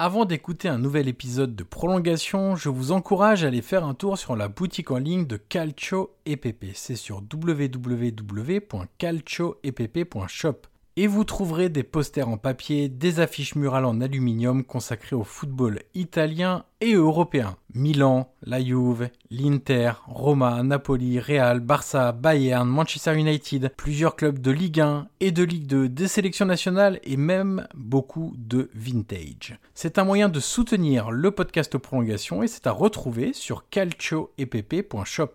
Avant d'écouter un nouvel épisode de prolongation, je vous encourage à aller faire un tour sur la boutique en ligne de Calcio EPP. C'est sur www.calcioepp.shop et vous trouverez des posters en papier, des affiches murales en aluminium consacrées au football italien et européen. Milan, la Juve, l'Inter, Roma, Napoli, Real, Barça, Bayern, Manchester United, plusieurs clubs de Ligue 1 et de Ligue 2, des sélections nationales et même beaucoup de vintage. C'est un moyen de soutenir le podcast prolongation et c'est à retrouver sur calcioepp.shop.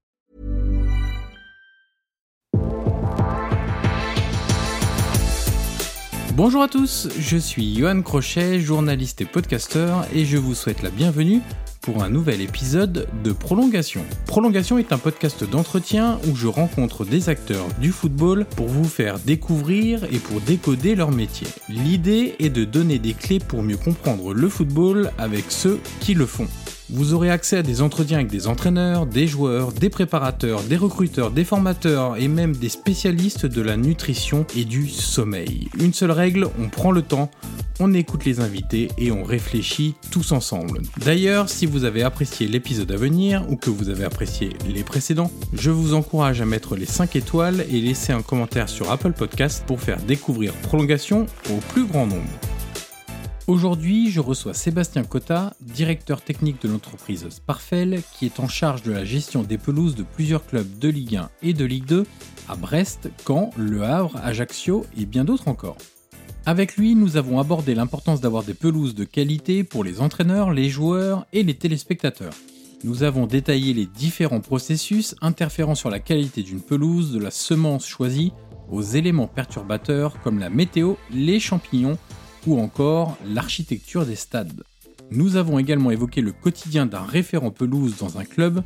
Bonjour à tous, je suis Johan Crochet, journaliste et podcasteur, et je vous souhaite la bienvenue pour un nouvel épisode de Prolongation. Prolongation est un podcast d'entretien où je rencontre des acteurs du football pour vous faire découvrir et pour décoder leur métier. L'idée est de donner des clés pour mieux comprendre le football avec ceux qui le font. Vous aurez accès à des entretiens avec des entraîneurs, des joueurs, des préparateurs, des recruteurs, des formateurs et même des spécialistes de la nutrition et du sommeil. Une seule règle, on prend le temps, on écoute les invités et on réfléchit tous ensemble. D'ailleurs, si vous avez apprécié l'épisode à venir ou que vous avez apprécié les précédents, je vous encourage à mettre les 5 étoiles et laisser un commentaire sur Apple Podcast pour faire découvrir Prolongation au plus grand nombre. Aujourd'hui, je reçois Sébastien Cotta, directeur technique de l'entreprise Sparfel, qui est en charge de la gestion des pelouses de plusieurs clubs de Ligue 1 et de Ligue 2 à Brest, Caen, Le Havre, Ajaccio et bien d'autres encore. Avec lui, nous avons abordé l'importance d'avoir des pelouses de qualité pour les entraîneurs, les joueurs et les téléspectateurs. Nous avons détaillé les différents processus interférant sur la qualité d'une pelouse, de la semence choisie aux éléments perturbateurs comme la météo, les champignons ou encore l'architecture des stades. Nous avons également évoqué le quotidien d'un référent pelouse dans un club,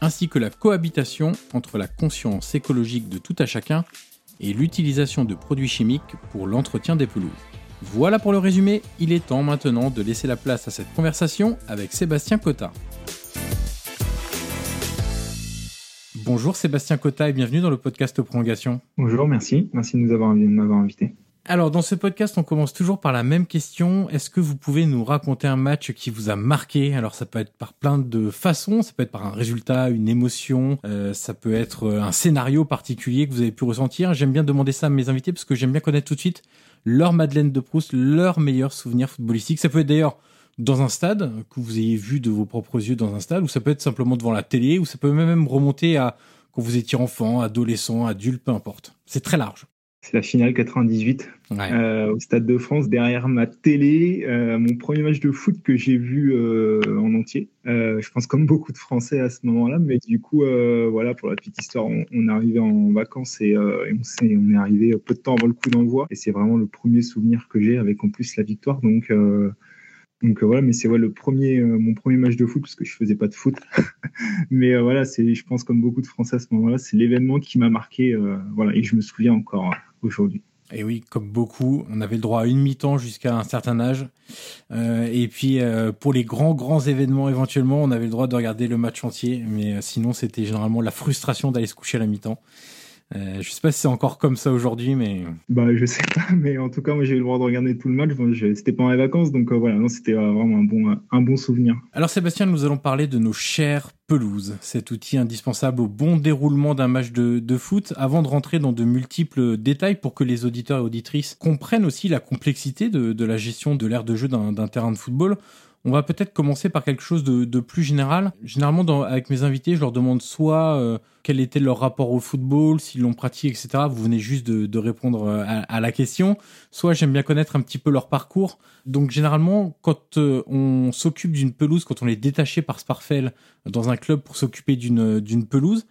ainsi que la cohabitation entre la conscience écologique de tout à chacun et l'utilisation de produits chimiques pour l'entretien des pelouses. Voilà pour le résumé, il est temps maintenant de laisser la place à cette conversation avec Sébastien Cotta. Bonjour Sébastien Cotta et bienvenue dans le podcast Prolongation. Bonjour, merci. Merci de nous avoir, invité. Alors, dans ce podcast, on commence toujours par la même question. Est-ce que vous pouvez nous raconter un match qui vous a marqué? Alors, ça peut être par plein de façons. Ça peut être par un résultat, une émotion. euh, ça peut être un scénario particulier que vous avez pu ressentir. J'aime bien demander ça à mes invités parce que j'aime bien connaître tout de suite leur Madeleine de Proust, leur meilleur souvenir footballistique. Ça peut être d'ailleurs dans un stade que vous ayez vu de vos propres yeux dans un stade, ou ça peut être simplement devant la télé, ou ça peut même remonter à quand vous étiez enfant, adolescent, adulte, peu importe. C'est très large. C'est la finale 98 Ouais. euh, au Stade de France, derrière ma télé, euh, mon premier match de foot que j'ai vu euh, en entier. Je pense comme beaucoup de Français à ce moment-là, mais du coup, voilà, pour la petite histoire, on, on est arrivé en vacances et, et on, s'est- on est arrivé peu de temps avant le coup d'envoi. Et c'est vraiment le premier souvenir que j'ai avec en plus la victoire. Donc, donc euh, voilà, mais c'est le premier, euh, mon premier match de foot parce que je faisais pas de foot. mais euh, voilà, c'est, je pense comme beaucoup de Français à ce moment-là, c'est l'événement qui m'a marqué. voilà, et je me souviens encore aujourd'hui. Et oui, comme beaucoup, on avait le droit à une mi-temps jusqu'à un certain âge. Et puis, pour les grands, grands événements, éventuellement, on avait le droit de regarder le match entier. Mais sinon, c'était généralement la frustration d'aller se coucher à la mi-temps. Euh, je sais pas si c'est encore comme ça aujourd'hui, mais Bah, je sais pas, mais en tout cas, moi, j'ai eu le droit de regarder tout le match. Bon, c'était pendant les vacances, donc euh, voilà, non, c'était euh, vraiment un bon, un bon souvenir. Alors Sébastien, nous allons parler de nos chères pelouses, cet outil indispensable au bon déroulement d'un match de, de foot, avant de rentrer dans de multiples détails pour que les auditeurs et auditrices comprennent aussi la complexité de, de la gestion de l'aire de jeu d'un terrain de football. On va peut-être commencer par quelque chose de, de plus général. Généralement, dans- avec mes invités, je leur demande soit euh, quel était leur rapport au football, s'ils l'ont pratiqué, etc. Vous venez juste de, de répondre euh, à, à la question. Soit j'aime bien connaître un petit peu leur parcours. Donc généralement, quand euh, on s'occupe d'une pelouse, quand on est détaché par Sparfel dans un club pour s'occuper d'une pelouse,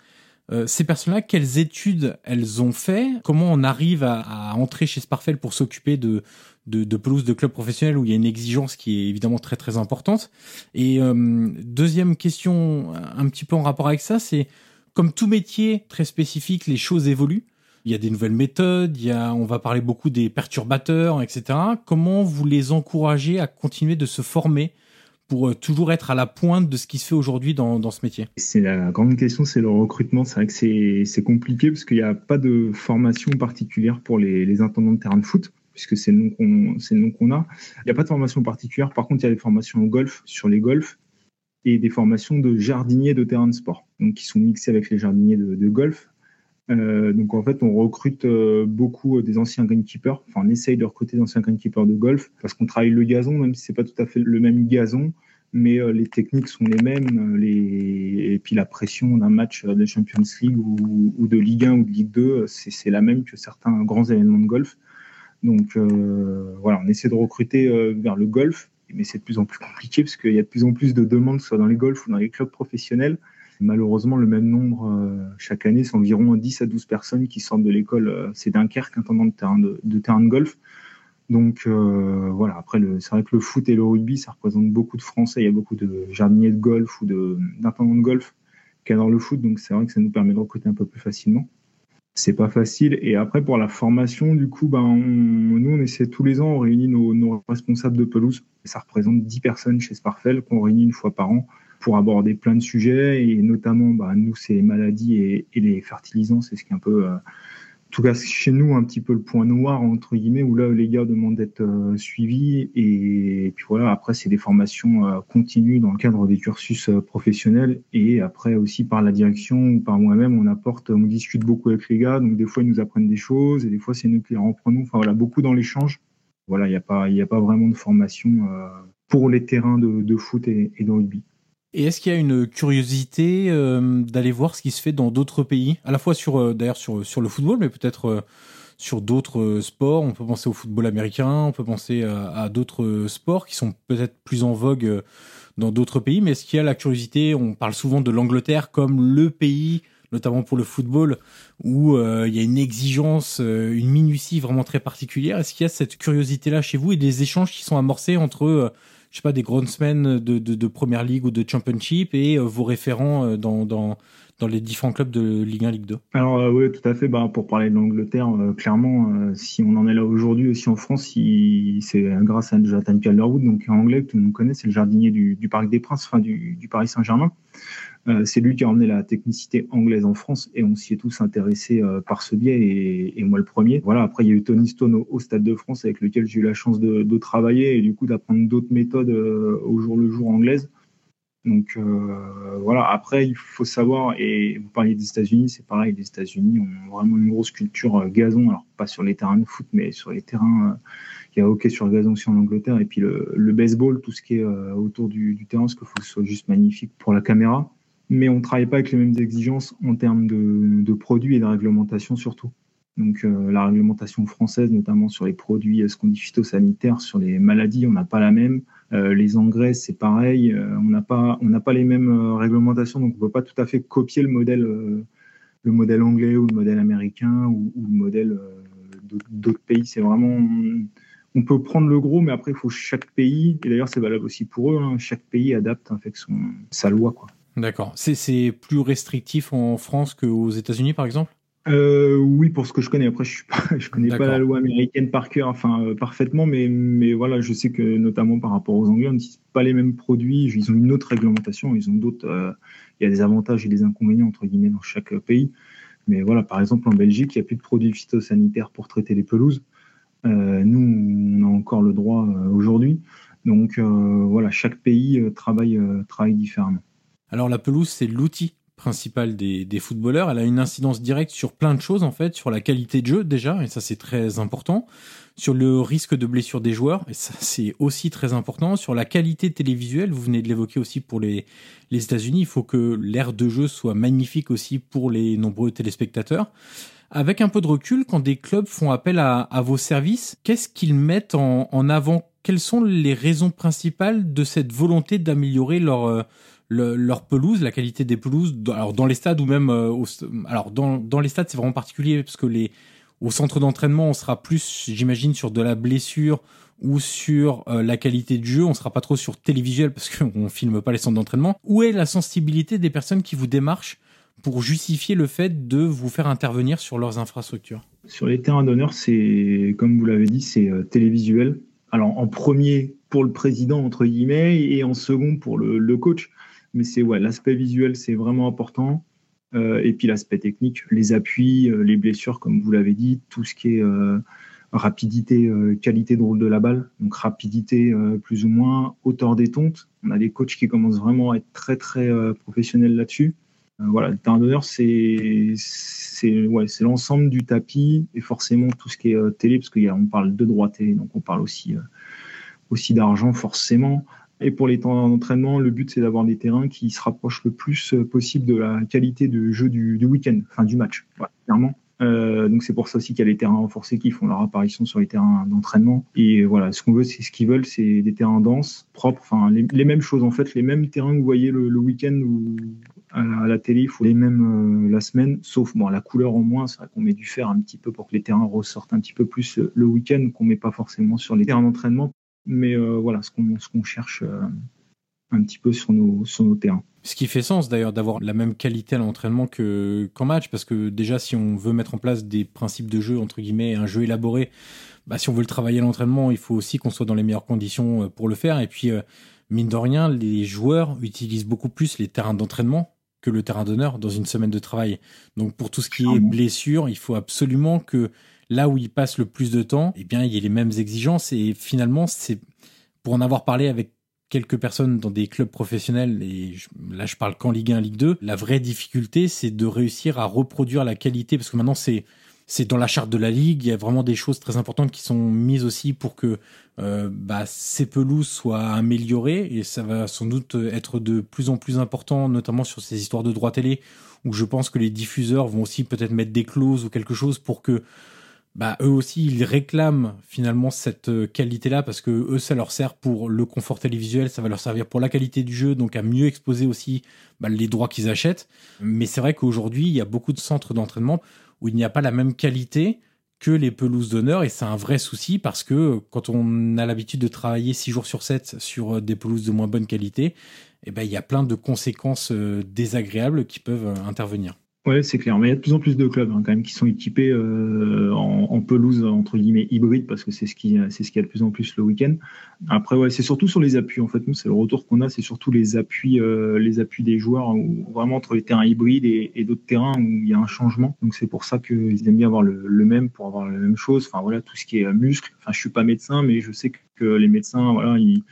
euh, ces personnes-là, quelles études elles ont fait? Comment on arrive à, à entrer chez Sparfel pour s'occuper de de, de pelouse de club professionnel où il y a une exigence qui est évidemment très très importante. Et deuxième question, un petit peu en rapport avec ça, c'est comme tout métier très spécifique, les choses évoluent. Il y a des nouvelles méthodes, il y a, on va parler beaucoup des perturbateurs, etc. Comment vous les encouragez à continuer de se former pour euh, toujours être à la pointe de ce qui se fait aujourd'hui dans, dans, ce métier? C'est la grande question, c'est le recrutement. C'est vrai que c'est compliqué parce qu'il n'y a pas de formation particulière pour les, les, intendants de terrain de foot, puisque c'est le nom qu'on a. Il n'y a pas de formation particulière. Par contre, il y a des formations au golf, sur les golfs, et des formations de jardiniers de terrain de sport, donc qui sont mixées avec les jardiniers de, golf. Euh, donc en fait, on recrute euh, beaucoup euh, des anciens greenkeepers. Enfin, on essaye de recruter des anciens greenkeepers de golf parce qu'on travaille le gazon, même si c'est pas tout à fait le même gazon, mais les techniques sont les mêmes. Et puis la pression d'un match de Champions League ou, de Ligue 1 ou de Ligue 2, c'est la même que certains grands événements de golf. Donc voilà, on essaie de recruter vers le golf, mais c'est de plus en plus compliqué parce qu'il y a de plus en plus de demandes, soit dans les golfs ou dans les clubs professionnels malheureusement le même nombre euh, chaque année. C'est environ 10 à 12 personnes qui sortent de l'école. Euh, c'est Dunkerque, intendant de terrain de, terrain de golf. Donc euh, voilà, après, c'est vrai que le foot et le rugby, ça représente beaucoup de Français. Il y a beaucoup de jardiniers de golf ou d'intendants de, golf qui adorent le foot. Donc c'est vrai que ça nous permet de recruter un peu plus facilement. C'est pas facile. Et après, pour la formation, du coup, ben, nous, on essaie tous les ans, on réunit nos, responsables de pelouse. Ça représente 10 personnes chez Sparfel qu'on réunit une fois par an pour aborder plein de sujets et notamment bah, nous c'est les maladies et, les fertilisants c'est ce qui est un peu euh, tout cas chez nous un petit peu le point noir entre guillemets où là les gars demandent d'être euh, suivis. Et, puis voilà après c'est des formations euh, continues dans le cadre des cursus professionnels. Et après aussi par la direction ou par moi-même on apporte on discute beaucoup avec les gars. Donc des fois ils nous apprennent des choses. Et des fois c'est nous qui les reprenons. Enfin voilà beaucoup dans l'échange. Voilà il n'y a pas il a pas vraiment de formation pour les terrains de, foot et, et de rugby. Et est-ce qu'il y a une curiosité euh, d'aller voir ce qui se fait dans d'autres pays, à la fois sur euh, d'ailleurs sur sur le football, mais peut-être euh, sur d'autres sports. On peut penser au football américain, on peut penser à, d'autres sports qui sont peut-être plus en vogue dans d'autres pays. Mais est-ce qu'il y a la curiosité? On parle souvent de l'Angleterre comme le pays, notamment pour le football, où il y a une exigence, une minutie vraiment très particulière. Est-ce qu'il y a cette curiosité-là chez vous et des échanges qui sont amorcés entre je sais pas, des grandes semaines de, de, de Première Ligue ou de Championship et euh, vos référents euh, dans, dans, dans les différents clubs de Ligue 1, Ligue 2 Alors euh, oui, tout à fait. Bah, pour parler de l'Angleterre, clairement, si on en est là aujourd'hui aussi en France, c'est grâce à Jonathan Calderwood, donc anglais, que tout le monde connaît, c'est le jardinier du, Parc des Princes, enfin du, Paris Saint-Germain. Euh, c'est lui qui a emmené la technicité anglaise en France et on s'y est tous intéressés euh, par ce biais et, moi le premier. Voilà, après il y a eu Tony Stone au, Stade de France avec lequel j'ai eu la chance de, de, travailler et du coup d'apprendre d'autres méthodes euh, au jour le jour anglaises. Donc voilà, après il faut savoir, et vous parliez des États-Unis, c'est pareil, les États-Unis ont vraiment une grosse culture gazon, alors pas sur les terrains de foot, mais sur les terrains, il y a hockey sur gazon aussi en Angleterre, et puis le, le baseball, tout ce qui est autour du, du terrain, parce qu'il faut que ce soit juste magnifique pour la caméra. Mais on ne travaille pas avec les mêmes exigences en termes de, produits et de réglementation surtout. Donc euh, la réglementation française, notamment sur les produits, ce qu'on dit phytosanitaires, sur les maladies, on n'a pas la même. Euh, les engrais, c'est pareil, euh, on n'a pas, pas les mêmes réglementations, donc on peut pas tout à fait copier le modèle, le modèle anglais ou le modèle américain ou, le modèle d'autres pays. C'est vraiment, on peut prendre le gros, mais après il faut chaque pays, et d'ailleurs c'est valable aussi pour eux, hein, chaque pays adapte en fait son, sa loi. D'accord. C'est plus restrictif en France qu'aux États-Unis, par exemple? Euh, oui, pour ce que je connais. Après, je ne je connais pas la loi américaine par cœur, enfin euh, parfaitement, mais mais voilà, je sais que notamment par rapport aux Anglais, on n'utilise pas les mêmes produits. Ils ont une autre réglementation. Ils ont d'autres. Euh, il y a des avantages et des inconvénients entre guillemets dans chaque pays. Mais voilà, par exemple en Belgique, il n'y a plus de produits phytosanitaires pour traiter les pelouses. nous, on a encore le droit aujourd'hui. Donc voilà, chaque pays travaille travaille différemment. Alors la pelouse, c'est l'outil principal des, footballeurs. Elle a une incidence directe sur plein de choses en fait, sur la qualité de jeu déjà, et ça c'est très important, sur le risque de blessure des joueurs, et ça c'est aussi très important, sur la qualité télévisuelle, vous venez de l'évoquer aussi pour les, les États-Unis, il faut que l'air de jeu soit magnifique aussi pour les nombreux téléspectateurs. Avec un peu de recul, quand des clubs font appel à, vos services, qu'est-ce qu'ils mettent en, en avant? Quelles sont les raisons principales de cette volonté d'améliorer leur euh, leur pelouse, la qualité des pelouses, alors dans les stades ou même euh, alors dans, dans les stades c'est vraiment particulier parce que les au centre d'entraînement, on sera plus, j'imagine, sur de la blessure ou sur euh, la qualité de jeu. On sera pas trop sur télévisuel parce qu'on filme pas les centres d'entraînement. Où est la sensibilité des personnes qui vous démarchent pour justifier le fait de vous faire intervenir sur leurs infrastructures? Sur les terrains d'honneur, c'est, comme vous l'avez dit, c'est euh, télévisuel. Alors en premier pour le président, entre guillemets, et en second pour le, coach. Mais c'est ouais, l'aspect visuel, c'est vraiment important. Euh, et puis l'aspect technique, les appuis, euh, les blessures, comme vous l'avez dit, tout ce qui est rapidité, qualité de rôle de la balle, donc rapidité plus ou moins, hauteur des tontes. On a des coachs qui commencent vraiment à être très très professionnels là-dessus. Euh, voilà, le terrain d'honneur, c'est ouais, l'ensemble du tapis et forcément tout ce qui est euh, télé, parce qu'on parle de droit télé, donc on parle aussi, euh, aussi d'argent forcément. Et pour les temps d'entraînement, le but c'est d'avoir des terrains qui se rapprochent le plus possible de la qualité de jeu du, week-end, enfin du match, clairement. Euh, donc c'est pour ça aussi qu'il y a les terrains renforcés qui font leur apparition sur les terrains d'entraînement. Et voilà, ce qu'on veut, c'est ce qu'ils veulent, c'est des terrains denses, propres, enfin les, mêmes choses en fait, les mêmes terrains que vous voyez le, week-end ou à la, télé, il faut les mêmes euh, la semaine, sauf bon la couleur en moins. C'est vrai qu'on met du fer un petit peu pour que les terrains ressortent un petit peu plus euh, le week-end, qu'on met pas forcément sur les terrains d'entraînement. Mais voilà, ce qu'on qu'on cherche un petit peu sur nos sur nos terrains. Ce qui fait sens d'ailleurs d'avoir la même qualité à l'entraînement que, qu'en match, parce que déjà si on veut mettre en place des principes de jeu, entre guillemets, un jeu élaboré, bah, si on veut le travailler à l'entraînement, il faut aussi qu'on soit dans les meilleures conditions euh, pour le faire. Et puis, euh, mine de rien, les joueurs utilisent beaucoup plus les terrains d'entraînement que le terrain d'honneur dans une semaine de travail. Donc pour tout ce qui est blessure, il faut absolument que là où ils passent le plus de temps, eh bien, il y ait les mêmes exigences. Et finalement, c'est pour en avoir parlé avec quelques personnes dans des clubs professionnels, et là je parle qu'en Ligue 1, Ligue 2, la vraie difficulté c'est de réussir à reproduire la qualité, parce que maintenant c'est c'est dans la charte de la ligue, il y a vraiment des choses très importantes qui sont mises aussi pour que euh, bah, ces pelouses soient améliorées et ça va sans doute être de plus en plus important, notamment sur ces histoires de droit télé où je pense que les diffuseurs vont aussi peut-être mettre des clauses ou quelque chose pour que bah, eux aussi, ils réclament finalement cette euh, qualité-là parce que eux, ça leur sert pour le confort télévisuel, ça va leur servir pour la qualité du jeu, donc à mieux exposer aussi bah, les droits qu'ils achètent. Mais c'est vrai qu'aujourd'hui, il y a beaucoup de centres d'entraînement où il n'y a pas la même qualité que les pelouses d'honneur et c'est un vrai souci parce que quand on a l'habitude de travailler 6 jours sur 7 sur euh, des pelouses de moins bonne qualité, eh ben, il y a plein de conséquences euh, désagréables qui peuvent intervenir. Ouais, c'est clair. Mais il y a de plus en plus de clubs hein, quand même qui sont équipés euh, en, pelouse entre guillemets hybride parce que c'est ce qui c'est ce qui a de plus en plus le week-end. Après, ouais, c'est surtout sur les appuis. En fait, nous, c'est le retour qu'on a, c'est surtout les appuis, euh, les appuis des joueurs, ou vraiment entre les terrains hybrides et, et d'autres terrains où il y a un changement. Donc c'est pour ça qu'ils aiment bien avoir le, le, même pour avoir la même chose. Enfin voilà, tout ce qui est euh, muscle. Enfin, je suis pas médecin, mais je sais que les médecins, voilà, ils,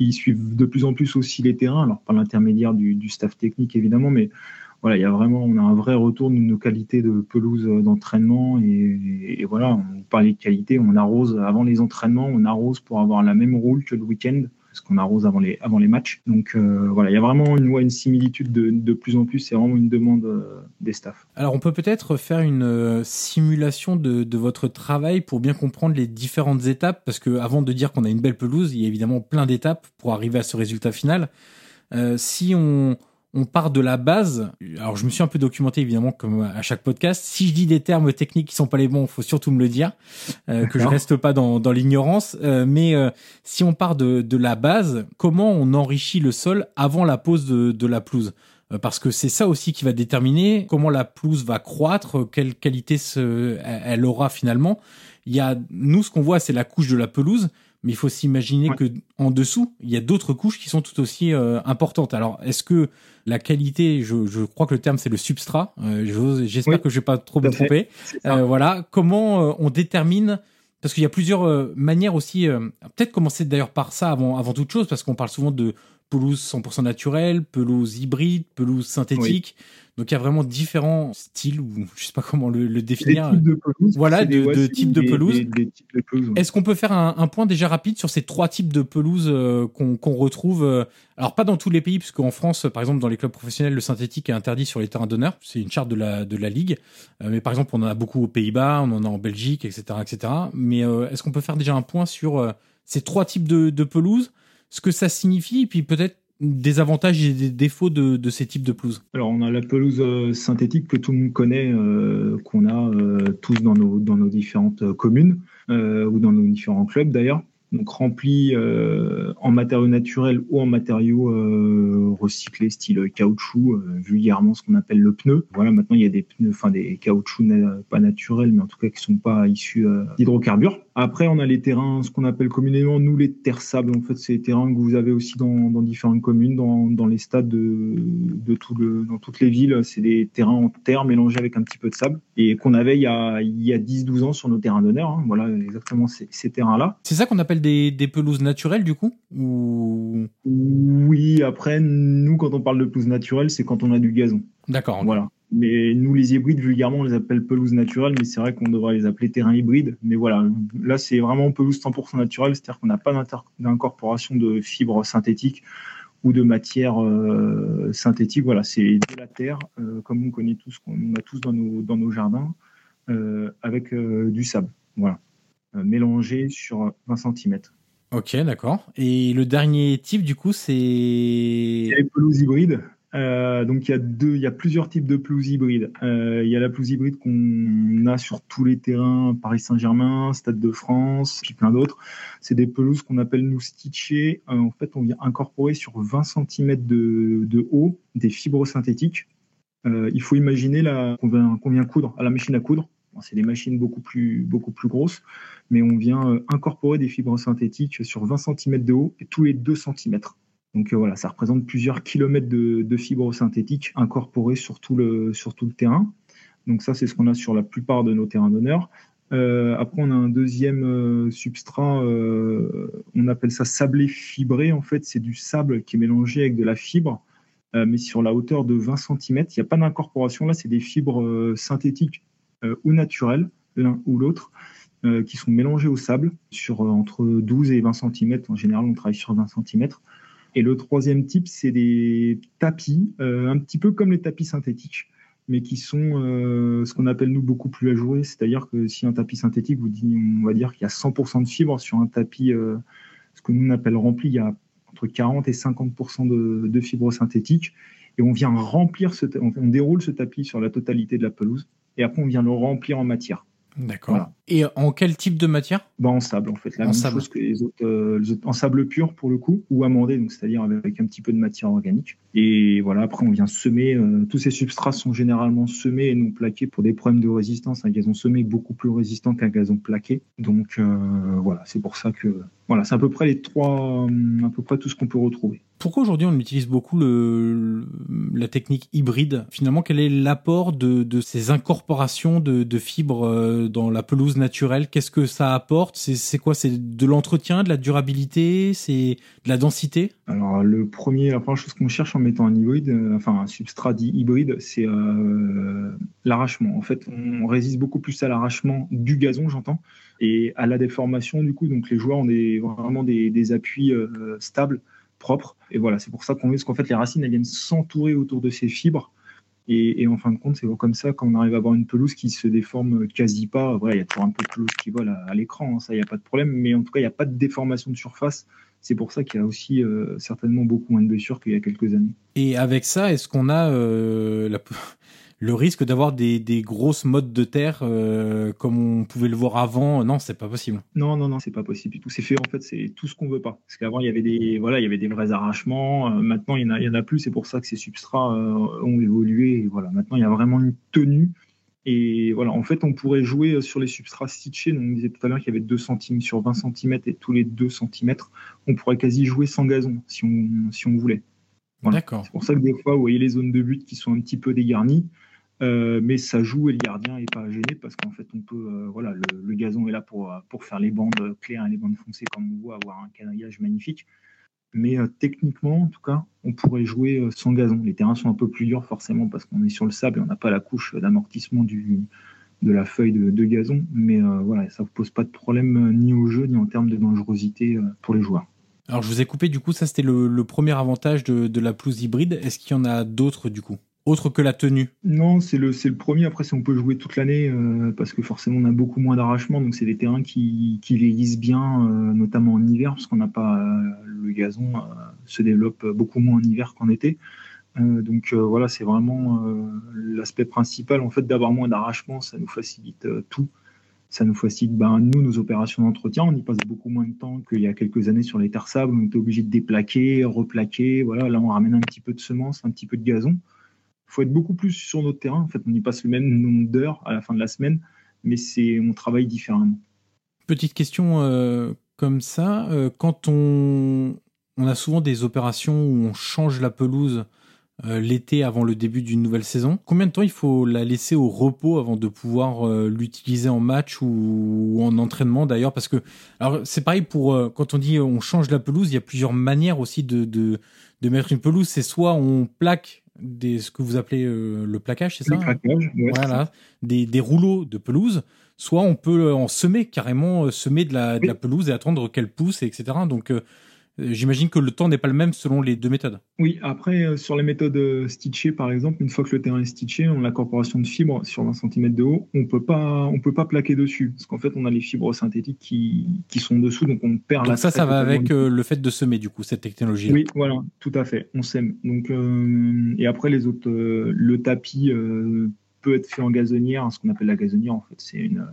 ils suivent de plus en plus aussi les terrains. Alors par l'intermédiaire du, du staff technique évidemment, mais voilà, il y a vraiment, on a un vrai retour de nos qualités de pelouse d'entraînement et, voilà, on parlait de qualité, on arrose avant les entraînements, on arrose pour avoir la même roule que le week-end parce qu'on arrose avant les avant les matchs. Donc euh, voilà, il y a vraiment une, une similitude de, de plus en plus. C'est vraiment une demande euh, des staffs. Alors on peut peut-être faire une euh, simulation de, de, votre travail pour bien comprendre les différentes étapes, parce que avant de dire qu'on a une belle pelouse, il y a évidemment plein d'étapes pour arriver à ce résultat final. si on on part de la base. Alors, je me suis un peu documenté, évidemment, comme à chaque podcast. Si je dis des termes techniques qui sont pas les bons, faut surtout me le dire, euh, que je reste pas dans, dans l'ignorance. Euh, mais euh, si on part de, de la base, comment on enrichit le sol avant la pose de, de la pelouse? Parce que c'est ça aussi qui va déterminer comment la pelouse va croître, quelle qualité elle aura finalement. Il y a nous ce qu'on voit c'est la couche de la pelouse, mais il faut s'imaginer que en dessous, il y a d'autres couches qui sont tout aussi euh, importantes. Alors, est-ce que la qualité, je, je, crois que le terme c'est le substrat. Euh, J'espère que je vais pas trop me tromper. Euh, voilà, comment euh, on détermine parce qu'il y a plusieurs manières aussi. Peut-être commencer d'ailleurs par ça avant avant toute chose, parce qu'on parle souvent de pelouse 100% naturelle, pelouse hybride, pelouse synthétique. Donc il y a vraiment différents styles ou je sais pas comment le, définir. de pelouse, voilà, de, types de pelouse. Est-ce qu'on peut faire un, point déjà rapide sur ces trois types de pelouse euh, qu'on retrouve euh, Alors pas dans tous les pays, puisqu'en France, par exemple, dans les clubs professionnels, le synthétique est interdit sur les terrains d'honneur. C'est une charte de la de la ligue. Euh, mais par exemple, on en a beaucoup aux Pays-Bas, on en a en Belgique, etc., etc. Mais est-ce qu'on peut faire déjà un point sur ces trois types de, de pelouse, ce que ça signifie, et puis peut-être des avantages et des défauts de, ces types de pelouses Alors, on a la pelouse synthétique que tout le monde connaît, qu'on a tous dans nos, différentes communes ou dans nos différents clubs d'ailleurs donc rempli euh, en matériaux naturels ou en matériaux euh, recyclés, style caoutchouc, euh, vulgairement ce qu'on appelle le pneu. Voilà, maintenant il y a des pneus, enfin des caoutchoucs pas naturels, mais en tout cas qui sont pas issus d'hydrocarbures. Après, on a les terrains, ce qu'on appelle communément nous les terres sables. En fait, c'est les terrains que vous avez aussi dans, dans différentes communes, dans, dans les stades de, de tout le, dans toutes les villes. C'est des terrains en terre mélangés avec un petit peu de sable et qu'on avait il y a, il y a 10-12 ans sur nos terrains d'honneur. Hein. Voilà, exactement ces, ces terrains-là. C'est ça qu'on appelle des, des, pelouses naturelles du coup ou... Oui, après, nous, quand on parle de pelouse naturelle, c'est quand on a du gazon. D'accord. Voilà. Mais nous, les hybrides, vulgairement, on les appelle pelouses naturelles, mais c'est vrai qu'on devrait les appeler terrains hybrides. Mais voilà, là, c'est vraiment pelouse 100% naturelle, c'est-à-dire qu'on n'a pas d'incorporation de fibres synthétiques ou de matières euh, synthétiques. Voilà, c'est de la terre, euh, comme on connaît tous, qu'on a tous dans nos, dans nos jardins, euh, avec du sable. Voilà, mélangé sur 20 cm. Ok, d'accord. Et le dernier type, du coup, c'est. les pelouses hybrides. Euh, donc il y a plusieurs types de pelouses hybrides. Euh, il y a la pelouse hybride qu'on a sur tous les terrains, Paris Saint-Germain, Stade de France, puis plein d'autres. C'est des pelouses qu'on appelle nous stitchées. Euh, en fait, on vient incorporer sur 20 cm de, haut des fibres synthétiques. Il faut imaginer qu'on vient, vient coudre à la machine à coudre. c'est des machines beaucoup plus, grosses, mais on vient incorporer des fibres synthétiques sur 20 cm de haut et tous les 2 cm. Donc euh, voilà, ça représente plusieurs kilomètres de, fibres synthétiques incorporées sur tout le, terrain. Donc ça, c'est ce qu'on a sur la plupart de nos terrains d'honneur. Euh, après, on a un deuxième euh, substrat, on appelle ça sablé fibré. En fait, c'est du sable qui est mélangé avec de la fibre, mais sur la hauteur de 20 cm. Il n'y a pas d'incorporation. Là, c'est des fibres synthétiques ou naturelles, l'un ou l'autre, qui sont mélangées au sable sur entre 12 et 20 cm. En général, on travaille sur 20 cm. Et le troisième type, c'est des tapis, euh, un petit peu comme les tapis synthétiques, mais qui sont euh, ce qu'on appelle nous beaucoup plus ajourés. C'est-à-dire que si un tapis synthétique, vous dit, on va dire qu'il y a 100% de fibres sur un tapis, euh, ce que nous on appelle rempli, il y a entre 40 et 50% de, fibres synthétiques. Et on vient remplir ce, on déroule ce tapis sur la totalité de la pelouse. Et après, on vient le remplir en matière. D'accord. Et en quel type de matière? Bah, En sable, en fait. La même chose que les autres, euh, les autres, En sable pur, pour le coup, ou amendé, donc c'est-à-dire avec un petit peu de matière organique. Et voilà, après, on vient semer. Euh, tous ces substrats sont généralement semés et non plaqués pour des problèmes de résistance. Un gazon semé est beaucoup plus résistant qu'un gazon plaqué. Donc euh, voilà, c'est pour ça que. Voilà, c'est à peu près les trois. à peu près tout ce qu'on peut retrouver. Pourquoi aujourd'hui on utilise beaucoup la technique hybride? Finalement, quel est l'apport de, ces incorporations de, fibres euh, dans la pelouse naturelle? Qu'est-ce que ça apporte? C'est quoi? C'est de l'entretien, de la durabilité? C'est de la densité? Alors, le premier, la première chose qu'on cherche en mettant un hybride, euh, enfin un substrat dit hybride, c'est euh, l'arrachement. En fait, on résiste beaucoup plus à l'arrachement du gazon, j'entends, et à la déformation du coup. Donc, les joueurs ont vraiment des appuis stables propre. Et voilà, c'est pour ça qu'on parce qu'en fait, les racines, elles viennent s'entourer autour de ces fibres. Et, en fin de compte, c'est comme ça qu'on arrive à avoir une pelouse qui se déforme quasi pas. Il y a toujours un peu de pelouse qui vole à, l'écran, hein, ça, il n'y a pas de problème. Mais en tout cas, il n'y a pas de déformation de surface. C'est pour ça qu'il y a aussi euh, certainement beaucoup moins de blessures qu'il y a quelques années. Et avec ça, est-ce qu'on a euh, la le risque d'avoir des, des, grosses modes de terre euh, comme on pouvait le voir avant, non, c'est pas possible. Non, non, non, c'est pas possible du tout. C'est fait en fait, c'est tout ce qu'on veut pas. Parce qu'avant il y avait des, voilà, il y avait des vrais arrachements. Euh, maintenant il y en a, il y en a plus. C'est pour ça que ces substrats euh, ont évolué. Et voilà, maintenant il y a vraiment une tenue. Et voilà, en fait, on pourrait jouer sur les substrats stitchés. Donc, on disait tout à l'heure qu'il y avait 2 cm sur 20 cm et tous les 2 cm, on pourrait quasi jouer sans gazon si on, si on voulait. D'accord. C'est pour ça que des fois, vous voyez les zones de but qui sont un petit peu dégarnies. Euh, mais ça joue et le gardien n'est pas gêné parce qu'en fait, on peut, euh, voilà, le, gazon est là pour, euh, faire les bandes claires et les bandes foncées comme on voit, avoir un canaillage magnifique. Mais techniquement, en tout cas, on pourrait jouer sans gazon. Les terrains sont un peu plus durs forcément parce qu'on est sur le sable et on n'a pas la couche d'amortissement de la feuille de, gazon. Mais voilà, ça ne pose pas de problème ni au jeu ni en termes de dangerosité pour les joueurs. Alors je vous ai coupé du coup, ça c'était le, premier avantage de, de la pelouse hybride. Est-ce qu'il y en a d'autres du coup? Autre que la tenue Non, c'est le, le premier. Après, on peut jouer toute l'année, euh, parce que forcément, on a beaucoup moins d'arrachement. Donc, c'est des terrains qui, qui vieillissent bien, euh, notamment en hiver, parce qu'on n'a pas euh, le gazon se développe beaucoup moins en hiver qu'en été. donc voilà, c'est vraiment l'aspect principal en fait d'avoir moins d'arrachement, ça nous facilite tout ça nous facilite, ben, nous, nos opérations d'entretien. On y passe beaucoup moins de temps qu'il y a quelques années sur les terres sables. On était obligé de déplaquer, replaquer. Voilà, là, on ramène un petit peu de semences, un petit peu de gazon. Faut être beaucoup plus sur notre terrain. En fait, on y passe le même nombre d'heures à la fin de la semaine, mais c'est, on travaille différemment. Petite question euh, comme ça. Euh, quand on, on a souvent des opérations où on change la pelouse euh, l'été avant le début d'une nouvelle saison. Combien de temps il faut la laisser au repos avant de pouvoir l'utiliser en match ou, en entraînement d'ailleurs? Parce que alors c'est pareil pour quand on dit on change la pelouse, il y a plusieurs manières aussi de, de, de mettre une pelouse. C'est soit on plaque des, ce que vous appelez le plaquage, c'est ça Le plaquage, Voilà, des, des rouleaux de pelouse. Soit on peut en semer carrément, semer de la, de la pelouse et attendre qu'elle pousse, etc. Donc euh, j'imagine que le temps n'est pas le même selon les deux méthodes. Oui, après, euh, sur les méthodes euh, stitchées, par exemple, une fois que le terrain est stitché, on a l'incorporation de fibres sur 20 cm de haut, on peut pas, on peut pas plaquer dessus, parce qu'en fait, on a les fibres synthétiques qui, qui sont dessous, donc on perd donc ça, ça va avec le fait de semer, du coup, cette technologie. Oui, voilà, tout à fait, on sème. Donc, et après, les autres, le tapis peut être fait en gazonnière, ce qu'on appelle la gazonnière, en fait, c'est une,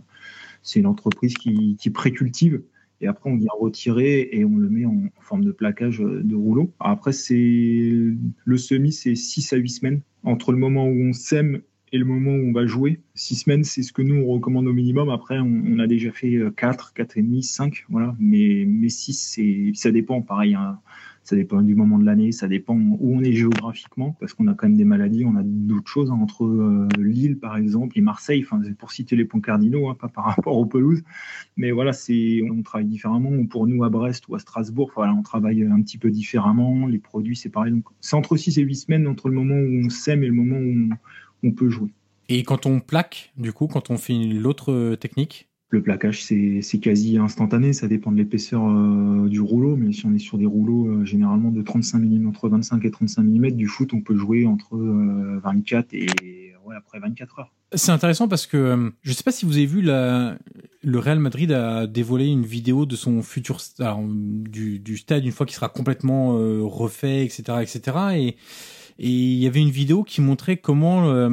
c'est une entreprise qui, qui précultive et après on vient retirer et on le met en, forme de plaquage euh, de rouleau. Après, le semi, c'est 6 à 8 semaines entre le moment où on sème et le moment où on va jouer. 6 semaines, c'est ce que nous on recommande au minimum. Après, on, a déjà fait 4, 4 et demi, 5, voilà. Mais, mais 6, ça dépend. Pareil, hein. Ça dépend du moment de l'année, ça dépend où on est géographiquement, parce qu'on a quand même des maladies, on a d'autres choses hein, entre euh, Lille par exemple et Marseille, enfin, pour citer les points cardinaux, hein, pas par rapport aux pelouses. Mais voilà, c'est, on travaille différemment. Pour nous à Brest ou à Strasbourg, voilà, on travaille un petit peu différemment. Les produits, c'est pareil. Donc, c'est entre 6 et 8 semaines entre le moment où on sème et le moment où on peut jouer. Et quand on plaque, du coup, quand on fait l'autre technique, le plaquage, c'est quasi instantané, ça dépend de l'épaisseur euh, du rouleau, mais si on est sur des rouleaux euh, généralement de 35 mm, entre 25 et 35 mm, du foot, on peut jouer entre 24 euh, et après 24 heures. C'est intéressant parce que je ne sais pas si vous avez vu la, le Real Madrid a dévoilé une vidéo de son futur alors, du, stade une fois qu'il sera complètement refait, etc., etc. Et il y avait une vidéo qui montrait comment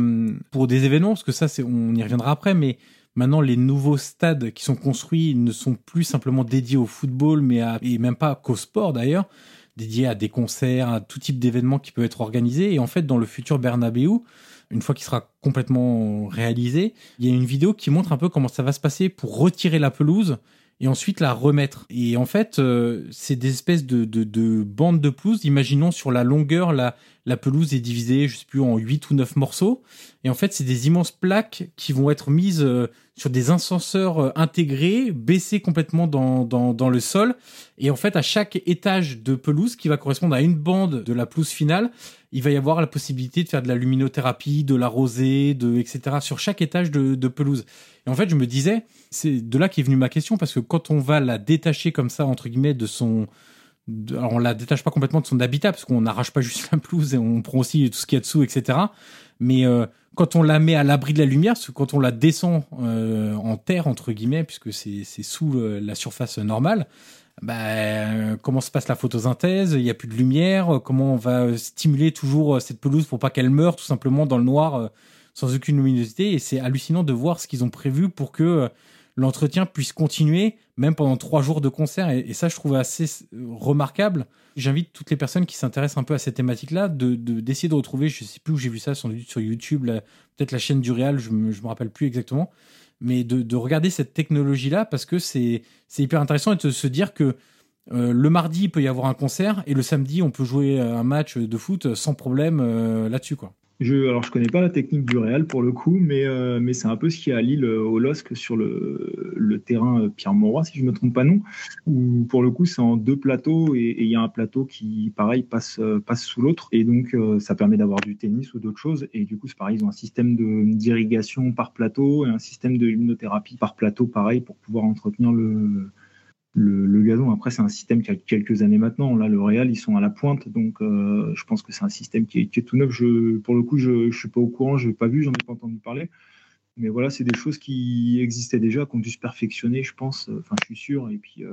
pour des événements, parce que ça, on y reviendra après, mais Maintenant, les nouveaux stades qui sont construits ne sont plus simplement dédiés au football, mais à, et même pas qu'au sport d'ailleurs, dédiés à des concerts, à tout type d'événements qui peuvent être organisés. Et en fait, dans le futur Bernabeu, une fois qu'il sera complètement réalisé, il y a une vidéo qui montre un peu comment ça va se passer pour retirer la pelouse et ensuite la remettre. Et en fait, euh, c'est des espèces de, de, de, bandes de pelouse. Imaginons sur la longueur, la, la pelouse est divisée, je sais plus, en 8 ou 9 morceaux. Et en fait, c'est des immenses plaques qui vont être mises euh, sur des ascenseurs euh, intégrés, baissés complètement dans, dans, dans, le sol. Et en fait, à chaque étage de pelouse, qui va correspondre à une bande de la pelouse finale, il va y avoir la possibilité de faire de la luminothérapie, de la rosée, de, etc. sur chaque étage de, de pelouse. Et en fait, je me disais, c'est de là qu'est venue ma question, parce que quand on va la détacher comme ça, entre guillemets, de son... alors on la détache pas complètement de son habitat, parce qu'on n'arrache pas juste la pelouse et on prend aussi tout ce qu'il y a dessous, etc. Mais euh, quand on la met à l'abri de la lumière, parce quand on la descend euh, en terre, entre guillemets, puisque c'est sous la surface normale, bah, comment se passe la photosynthèse? Il n'y a plus de lumière. Comment on va stimuler toujours cette pelouse pour pas qu'elle meure tout simplement dans le noir sans aucune luminosité? Et c'est hallucinant de voir ce qu'ils ont prévu pour que euh, l'entretien puisse continuer même pendant trois jours de concert. Et, ça, je trouve assez euh, remarquable. J'invite toutes les personnes qui s'intéressent un peu à cette thématique-là de d'essayer de, retrouver, je sais plus où j'ai vu ça, sans doute sur YouTube, peut-être la chaîne du Real, je me, me rappelle plus exactement, mais de, regarder cette technologie-là parce que c'est hyper intéressant et de se dire que euh, le mardi, il peut y avoir un concert et le samedi, on peut jouer un match de foot sans problème là-dessus, quoi. Je, alors, je connais pas la technique du Real pour le coup, mais, euh, mais c'est un peu ce qu'il y a à Lille euh, au LOSC sur le, le terrain euh, Pierre Mauroy, si je me trompe pas non, où pour le coup c'est en deux plateaux et il y a un plateau qui, pareil, passe, passe sous l'autre et donc ça permet d'avoir du tennis ou d'autres choses. Et du coup, c'est pareil, ils ont un système d'irrigation par plateau et un système de luminothérapie par plateau, pareil, pour pouvoir entretenir le, le, gazon. Après, c'est un système qui a quelques années maintenant. Là, le Real, ils sont à la pointe, donc euh, je pense que c'est un système qui est, tout neuf. Je, pour le coup, je ne suis pas au courant, je n'ai pas vu, j'en ai pas entendu parler. Mais voilà, c'est des choses qui existaient déjà, qui ont dû se perfectionner, je pense. Enfin, je suis sûr. Et puis,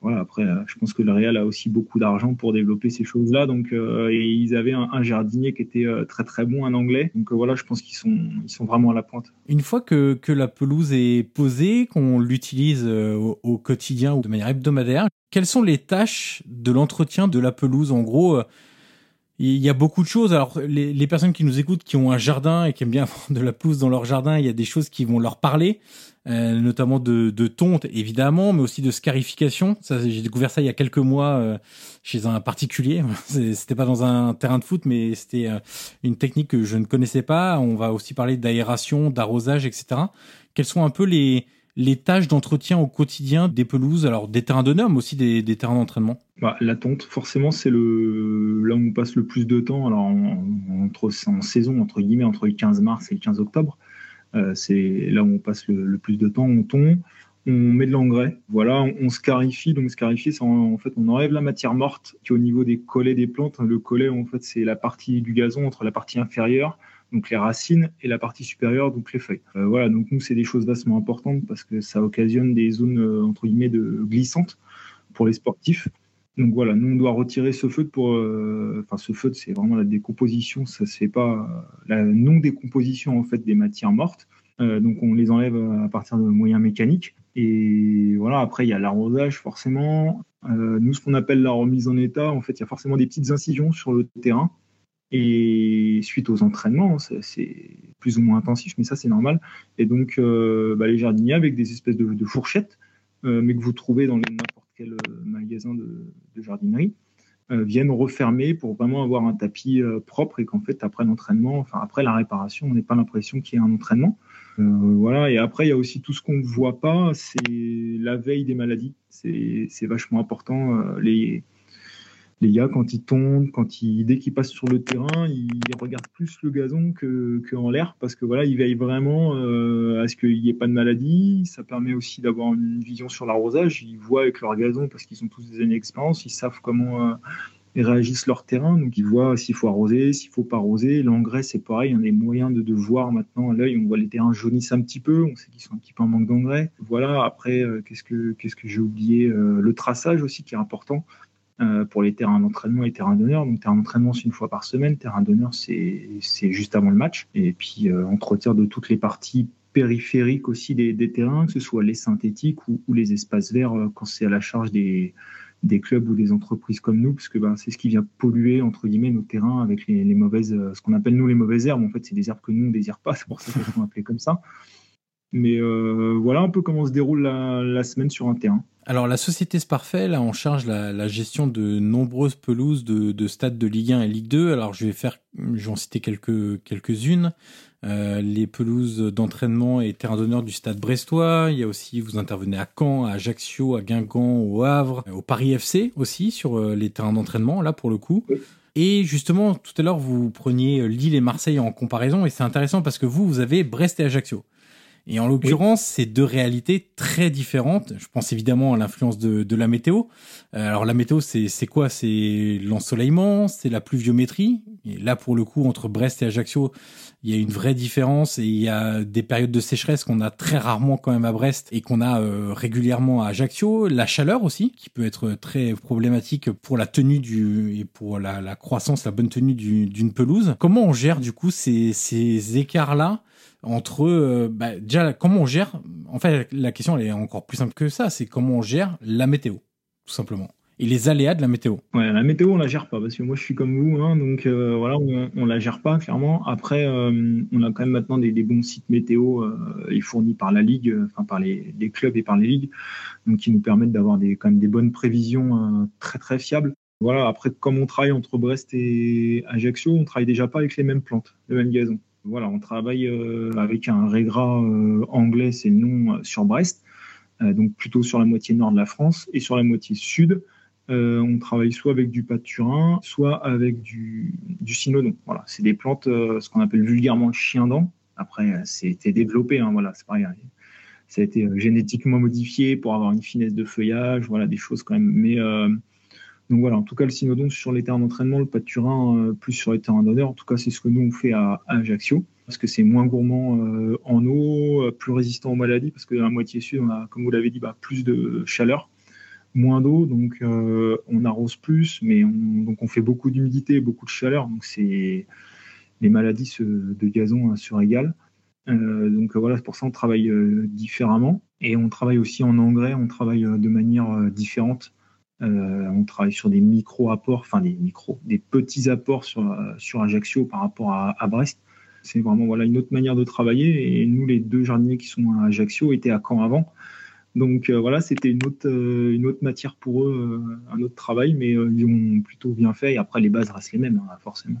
voilà, après, je pense que le Real a aussi beaucoup d'argent pour développer ces choses-là. Donc, et ils avaient un, jardinier qui était très très bon, un anglais. Donc voilà, je pense qu'ils sont, ils sont vraiment à la pointe. Une fois que, que la pelouse est posée, qu'on l'utilise au, quotidien ou de manière hebdomadaire, quelles sont les tâches de l'entretien de la pelouse? En gros, il y a beaucoup de choses. Alors, les, personnes qui nous écoutent, qui ont un jardin et qui aiment bien avoir de la pelouse dans leur jardin, il y a des choses qui vont leur parler, euh, notamment de, de tonte, évidemment, mais aussi de scarification. Ça, j'ai découvert ça il y a quelques mois euh, chez un particulier. C'était pas dans un terrain de foot, mais c'était euh, une technique que je ne connaissais pas. On va aussi parler d'aération, d'arrosage, etc. Quels sont un peu les les tâches d'entretien au quotidien des pelouses, alors des terrains d'honneur, mais aussi des, terrains d'entraînement? Bah, La tonte, forcément, c'est le là où on passe le plus de temps. Alors, en, entre, en saison, entre guillemets, entre le 15 mars et le 15 octobre, euh, c'est là où on passe le, plus de temps. On tond, on met de l'engrais, voilà, on, scarifie. Donc, scarifier, c'est en, fait, on enlève la matière morte qui est au niveau des collets des plantes. Le collet, en fait, c'est la partie du gazon entre la partie inférieure donc les racines, et la partie supérieure, donc les feuilles. Euh, voilà, donc nous, c'est des choses vastement importantes parce que ça occasionne des zones, euh, entre guillemets, de glissantes pour les sportifs. Donc voilà, nous, on doit retirer ce feutre pour. Euh, enfin, ce feutre, c'est vraiment la décomposition, ça fait pas. la non-décomposition, en fait, des matières mortes. donc on les enlève à partir de moyens mécaniques. Et voilà, après, il y a l'arrosage, forcément. nous, ce qu'on appelle la remise en état, en fait, il y a forcément des petites incisions sur le terrain et suite aux entraînements, c'est plus ou moins intensif, mais ça c'est normal. Et donc euh, bah, les jardiniers avec des espèces de, fourchettes, euh, mais que vous trouvez dans n'importe euh, magasin de, jardinerie, viennent refermer pour vraiment avoir un tapis propre et qu'en fait après l'entraînement, enfin après la réparation, on n'ait pas l'impression qu'il y ait un entraînement. voilà. Et après il y a aussi tout ce qu'on ne voit pas, c'est la veille des maladies. C'est vachement important. les les gars, quand ils tombent, quand ils, dès qu'ils passent sur le terrain, ils regardent plus le gazon que, en l'air parce que voilà, ils veillent vraiment euh, à ce qu'il n'y ait pas de maladie. Ça permet aussi d'avoir une vision sur l'arrosage. Ils voient avec leur gazon parce qu'ils ont tous des années d'expérience. Ils savent comment euh, réagissent leur terrain. Donc ils voient s'il faut arroser, s'il faut pas arroser. L'engrais, c'est pareil. On a des moyens de, de voir maintenant à l'œil. On voit les terrains jaunissent un petit peu. On sait qu'ils sont un petit peu en manque d'engrais. Voilà. Après, euh, qu'est-ce que qu'est-ce que j'ai oublié Le traçage aussi qui est important. Euh, pour les terrains d'entraînement et terrains d'honneur. Donc, terrain d'entraînement, c'est une fois par semaine. Terrain d'honneur, c'est juste avant le match. Et puis, euh, entretien de toutes les parties périphériques aussi des, terrains, que ce soit les synthétiques ou, les espaces verts euh, quand c'est à la charge des, clubs ou des entreprises comme nous, parce que ben, c'est ce qui vient polluer entre guillemets nos terrains avec les, mauvaises, ce qu'on appelle nous les mauvaises herbes. En fait, c'est des herbes que nous on désire pas, c'est pour ça qu'elles sont appelées comme ça. Mais voilà un peu comment se déroule la, la semaine sur un terrain. Alors la société Sparfait, là, on charge la, gestion de nombreuses pelouses de, stades de Ligue 1 et Ligue 2. Alors je vais faire, je vais en citer quelques quelques-unes. Euh, les pelouses d'entraînement et terrain d'honneur du stade brestois. Il y a aussi, vous intervenez à Caen, à Ajaccio, à Guingamp, au Havre, au Paris FC aussi sur euh, les terrains d'entraînement, là pour le coup. Et justement, tout à l'heure, vous preniez Lille et Marseille en comparaison, et c'est intéressant parce que vous, vous avez Brest et Ajaccio. Et en l'occurrence, c'est deux réalités très différentes. Je pense évidemment à l'influence de, de, la météo. Euh, alors la météo, c'est quoi? C'est l'ensoleillement, c'est la pluviométrie. Et là, pour le coup, entre Brest et Ajaccio, il y a une vraie différence et il y a des périodes de sécheresse qu'on a très rarement quand même à Brest et qu'on a euh, régulièrement à Ajaccio. La chaleur aussi, qui peut être très problématique pour la tenue du et pour la, la croissance, la bonne tenue d'une pelouse. Comment on gère du coup ces, ces écarts-là? Entre euh, bah, déjà comment on gère en fait la question elle est encore plus simple que ça c'est comment on gère la météo tout simplement et les aléas de la météo. La météo on la gère pas parce que moi je suis comme vous hein, donc euh, voilà on, la gère pas clairement. Après euh, on a quand même maintenant des, bons sites météo euh, fournis par la ligue, enfin par les, les, clubs et par les ligues donc qui nous permettent d'avoir des quand même des bonnes prévisions très très fiables. Voilà après comme on travaille entre Brest et Ajaccio on travaille déjà pas avec les mêmes plantes, le même gazon. Voilà, on travaille euh, avec un régras euh, anglais, c'est le nom, euh, sur Brest, donc plutôt sur la moitié nord de la France, et sur la moitié sud, on travaille soit avec du pâturin, soit avec du, du cynodon. Voilà, c'est des plantes, ce qu'on appelle vulgairement le chien dent. Après, c'était développé, hein, voilà, c'est pareil. Ça a été génétiquement modifié pour avoir une finesse de feuillage, voilà, des choses quand même. Donc voilà, en tout cas, le synodon sur les terrains d'entraînement, le pâturin euh, plus sur les terrains d'honneur. En tout cas, c'est ce que nous on fait à, Ajaccio. parce que c'est moins gourmand en eau, plus résistant aux maladies, parce que dans la moitié sud, on a, comme vous l'avez dit, bah, plus de chaleur moins d'eau, donc on arrose plus, mais on, donc on fait beaucoup d'humidité, beaucoup de chaleur, donc c'est les maladies de gazon sur égal. donc voilà, pour ça on travaille différemment et on travaille aussi en engrais, on travaille de manière différente. On travaille sur des micro-apports, enfin des micros, des petits apports sur, sur Ajaccio par rapport à, Brest. C'est vraiment voilà, une autre manière de travailler. Et nous, les deux jardiniers qui sont à Ajaccio étaient à Caen avant. Donc euh, voilà, c'était une autre, euh, une autre matière pour eux, euh, un autre travail, mais ils ont plutôt bien fait. Et après, les bases restent les mêmes, hein, forcément.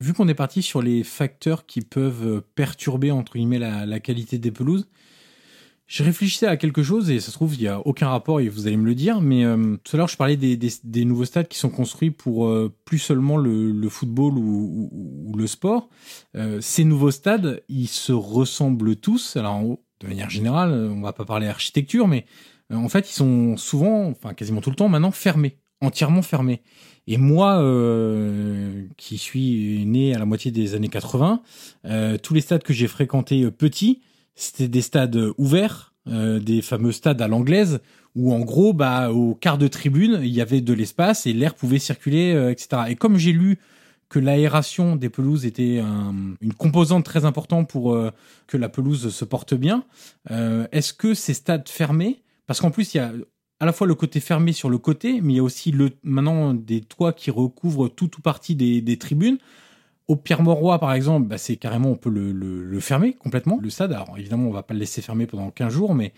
Vu qu'on est parti sur les facteurs qui peuvent perturber entre guillemets la, qualité des pelouses, Je réfléchissais à quelque chose et ça se trouve il y a aucun rapport et vous allez me le dire, mais euh, tout à l'heure je parlais des, nouveaux stades qui sont construits pour euh, plus seulement le, football ou, le sport. Euh, ces nouveaux stades, ils se ressemblent tous. Alors de manière générale, on va pas parler architecture, mais euh, en fait ils sont souvent, enfin quasiment tout le temps maintenant fermés, entièrement fermés. Et moi, qui suis né à la moitié des années 80, tous les stades que j'ai fréquentés petits c'était des stades ouverts, euh, des fameux stades à l'anglaise, où en gros, bah, au quart de tribune, il y avait de l'espace et l'air pouvait circuler, euh, etc. Et comme j'ai lu que l'aération des pelouses était une composante très importante pour euh, que la pelouse se porte bien, euh, est-ce que ces stades fermés, parce qu'en plus il y a à la fois le côté fermé sur le côté, mais il y a aussi le maintenant des toits qui recouvrent tout ou partie des, tribunes. Au Pierre-Mauroy, par exemple, bah, c'est carrément, on peut le, fermer complètement, le stade. Alors évidemment, on va pas le laisser fermer pendant 15 jours, mais,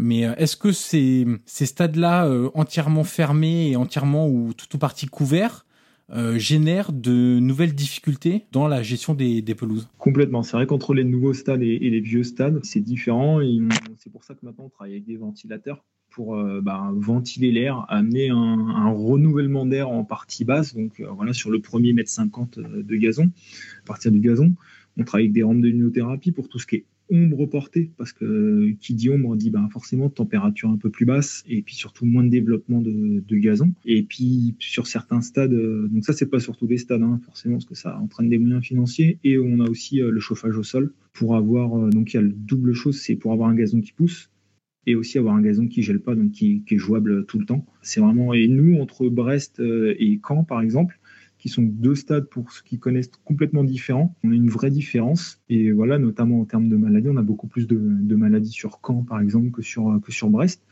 euh, est-ce que ces, stades-là, euh, entièrement fermés et entièrement ou tout ou partie couverts, euh, génèrent de nouvelles difficultés dans la gestion des, pelouses? Complètement. C'est vrai qu'entre les nouveaux stades et, et les vieux stades, c'est différent. C'est pour ça que maintenant, on travaille avec des ventilateurs pour euh, bah, ventiler l'air, amener un, renouvellement d'air en partie basse. Donc euh, voilà, sur le premier mètre 50 euh, de gazon, à partir du gazon, on travaille avec des rampes de luminothérapie pour tout ce qui est ombre portée, parce que qui dit ombre dit bah, forcément température un peu plus basse et puis surtout moins de développement de, gazon. Et puis sur certains stades, donc ça c'est pas sur tous les stades hein, forcément parce que ça entraîne des moyens financiers et on a aussi le chauffage au sol pour avoir donc il y a le double chose, c'est pour avoir un gazon qui pousse et aussi avoir un gazon qui gèle pas, donc qui, est jouable tout le temps. C'est vraiment et nous entre Brest euh, et Caen par exemple, qui sont deux stades pour ceux qui connaissent complètement différents, on a une vraie différence et voilà notamment en termes de maladies, on a beaucoup plus de, maladies sur Caen par exemple que sur que sur Brest.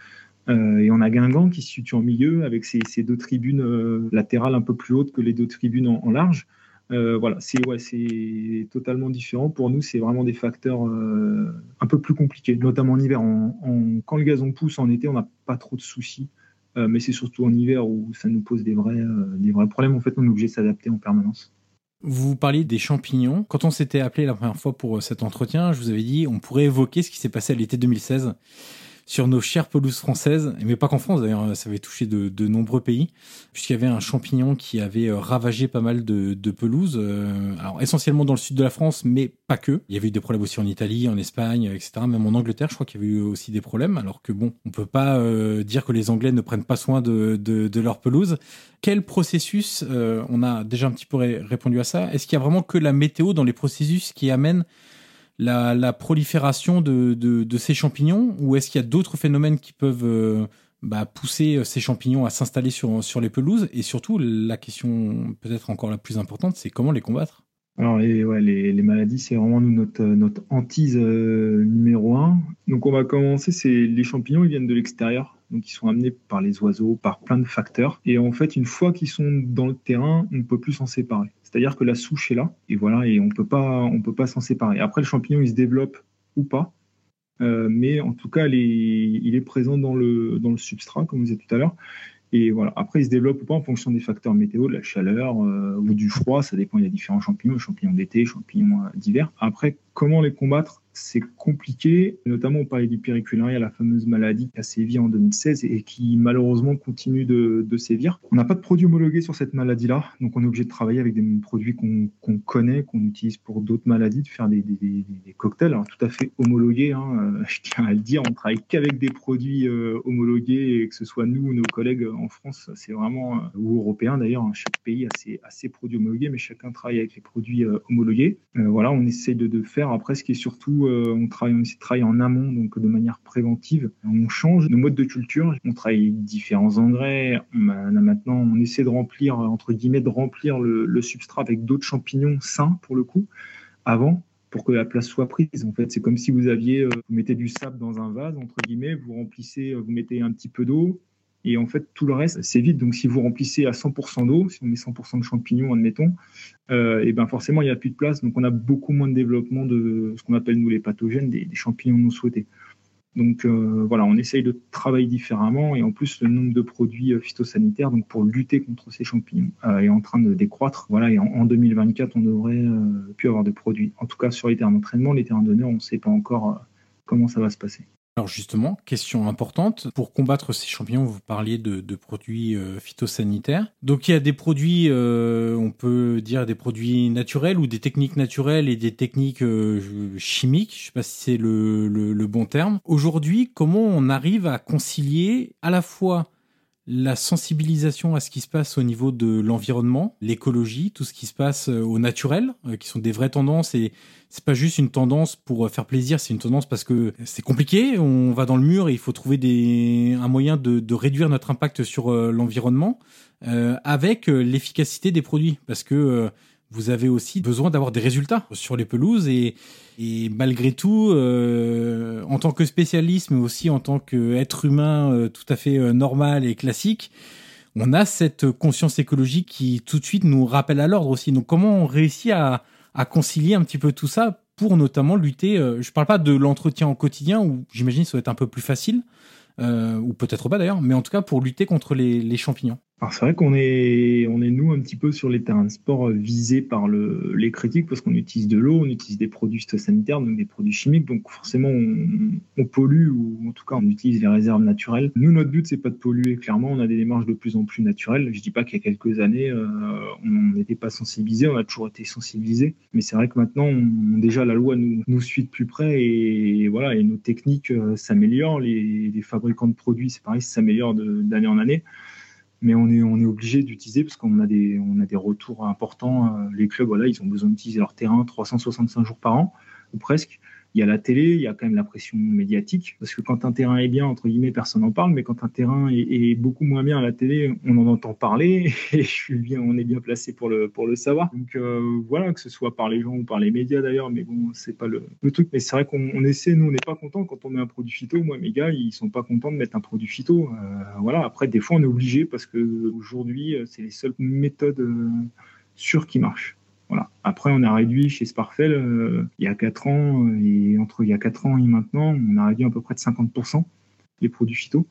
Euh, et on a Guingamp qui se situe en milieu avec ses, deux tribunes euh, latérales un peu plus hautes que les deux tribunes en large. Euh, voilà, c'est ouais, c'est totalement différent. Pour nous, c'est vraiment des facteurs euh, un peu plus compliqués, notamment en hiver. En, quand le gazon pousse en été, on n'a pas trop de soucis, euh, mais c'est surtout en hiver où ça nous pose des vrais, des vrais problèmes. En fait, on est obligé de s'adapter en permanence. Vous parliez des champignons. Quand on s'était appelé la première fois pour cet entretien, je vous avais dit on pourrait évoquer ce qui s'est passé à l'été 2016 sur nos chères pelouses françaises, mais pas qu'en France d'ailleurs, ça avait touché de, nombreux pays, puisqu'il y avait un champignon qui avait euh, ravagé pas mal de, pelouses, euh, alors essentiellement dans le sud de la France, mais pas que. Il y avait eu des problèmes aussi en Italie, en Espagne, etc. Même en Angleterre, je crois qu'il y avait eu aussi des problèmes, alors que bon, on peut pas euh, dire que les Anglais ne prennent pas soin de, de, de leur pelouse. Quel processus, on a déjà un petit peu répondu à ça, est-ce qu'il y a vraiment que la météo dans les processus qui amène la, prolifération de, ces champignons ou est-ce qu'il y a d'autres phénomènes qui peuvent euh, bah, pousser ces champignons à s'installer sur, les pelouses? Et surtout, la question peut-être encore la plus importante, c'est comment les combattre? Alors les maladies, c'est vraiment notre, notre hantise euh, numéro un. Donc on va commencer, c'est les champignons, ils viennent de l'extérieur, donc ils sont amenés par les oiseaux, par plein de facteurs. Et en fait, une fois qu'ils sont dans le terrain, on ne peut plus s'en séparer. C'est-à-dire que la souche est là, et voilà, et on peut pas, on peut pas s'en séparer. Après, le champignon, il se développe ou pas, euh, mais en tout cas, il est, il présent dans le, dans le substrat, comme vous disiez tout à l'heure. Et voilà. Après, ils se développent ou pas en fonction des facteurs météo, de la chaleur ou du froid. Ça dépend. Il y a différents champignons, champignons d'été, champignons d'hiver. Après, comment les combattre? C'est compliqué. Notamment, on parlait du péricularia, la fameuse maladie qui a sévi en 2016 et qui malheureusement continue de, sévir. On n'a pas de produit homologué sur cette maladie-là, donc on est obligé de travailler avec des produits qu'on connaît, qu'on utilise pour d'autres maladies, de faire des, cocktails, alors tout à fait homologués. Hein, euh, je tiens à le dire, on travaille qu'avec des produits euh, homologués, et que ce soit nous ou nos collègues en France, c'est vraiment, euh, ou européens d'ailleurs, hein, chaque pays a ses, a ses, produits homologués, mais chacun travaille avec les produits homologués. voilà, on essaie de, de, faire après ce qui est surtout euh, on travaille, on travaille en amont, donc de manière préventive. On change nos modes de culture. On travaille différents engrais. On a, maintenant, on essaie de remplir, entre guillemets, de remplir le, substrat avec d'autres champignons sains pour le coup, avant pour que la place soit prise. En fait, c'est comme si vous aviez, euh, vous mettez du sable dans un vase, entre guillemets, vous remplissez, euh, vous mettez un petit peu d'eau, et en fait, tout le reste, c'est vide. Donc, si vous remplissez à 100% d'eau, si on met 100% de champignons, admettons, euh, et ben forcément, il n'y a plus de place. Donc, on a beaucoup moins de développement de ce qu'on appelle, nous, les pathogènes, des, champignons non souhaités. Donc, euh, voilà, on essaye de travailler différemment. Et en plus, le nombre de produits euh, phytosanitaires, donc pour lutter contre ces champignons, est en train de décroître. Voilà, et en, 2024, on devrait plus avoir de produits. En tout cas, sur les terrains d'entraînement, les terrains d'honneur, on ne sait pas encore comment ça va se passer. Alors justement, question importante, pour combattre ces champignons, vous parliez de, produits euh, phytosanitaires. Donc il y a des produits, euh, on peut dire des produits naturels ou des techniques naturelles et des techniques euh, chimiques, je ne sais pas si c'est le, le bon terme. Aujourd'hui, comment on arrive à concilier à la fois la sensibilisation à ce qui se passe au niveau de l'environnement, l'écologie, tout ce qui se passe euh, au naturel, euh, qui sont des vraies tendances. Et c'est pas juste une tendance pour euh, faire plaisir, c'est une tendance parce que c'est compliqué, on va dans le mur et il faut trouver des, un moyen de, réduire notre impact sur l'environnement avec l'efficacité des produits. Parce que vous avez aussi besoin d'avoir des résultats sur les pelouses et, malgré tout, euh, en tant que spécialiste, mais aussi en tant qu'être humain euh, tout à fait euh, normal et classique, on a cette conscience écologique qui tout de suite nous rappelle à l'ordre aussi. Donc comment on réussit à, concilier un petit peu tout ça pour notamment lutter, je ne parle pas de l'entretien au quotidien où j'imagine ça va être un peu plus facile, ou peut-être pas d'ailleurs, mais en tout cas pour lutter contre les champignons. Alors c'est vrai qu'on est, on est nous un petit peu sur les terrains de sport euh, visés par le, les critiques parce qu'on utilise de l'eau, on utilise des produits phytosanitaires, donc des produits chimiques, donc forcément on, pollue ou en tout cas on utilise les réserves naturelles. Nous notre but c'est pas de polluer, clairement on a des démarches de plus en plus naturelles. Je dis pas qu'il y a quelques années euh, on n'était pas sensibilisé, on a toujours été sensibilisé, mais c'est vrai que maintenant déjà la loi nous, nous suit de plus près et, voilà et nos techniques euh, s'améliorent, les, les, fabricants de produits c'est pareil, s'améliorent d'année en année mais on est, on est obligé d'utiliser parce qu'on a des, a des retours importants. Euh, les clubs, voilà, ils ont besoin d'utiliser leur terrain 365 jours par an, ou presque il y a la télé, il y a quand même la pression médiatique, parce que quand un terrain est bien, entre guillemets, personne n'en parle, mais quand un terrain est, beaucoup moins bien à la télé, on en entend parler, et je suis bien, on est bien placé pour le, pour le savoir. Donc euh, voilà, que ce soit par les gens ou par les médias d'ailleurs, mais bon, c'est pas le, truc. Mais c'est vrai qu'on essaie, nous, on n'est pas content quand on met un produit phyto. Moi, mes gars, ils sont pas contents de mettre un produit phyto. Euh, voilà, après, des fois, on est obligé, parce que aujourd'hui, c'est les seules méthodes euh, sûres qui marchent. Après, on a réduit chez Sparfell euh, il y a 4 ans euh, et entre il y a 4 ans et maintenant, on a réduit à peu près de 50% les produits phyto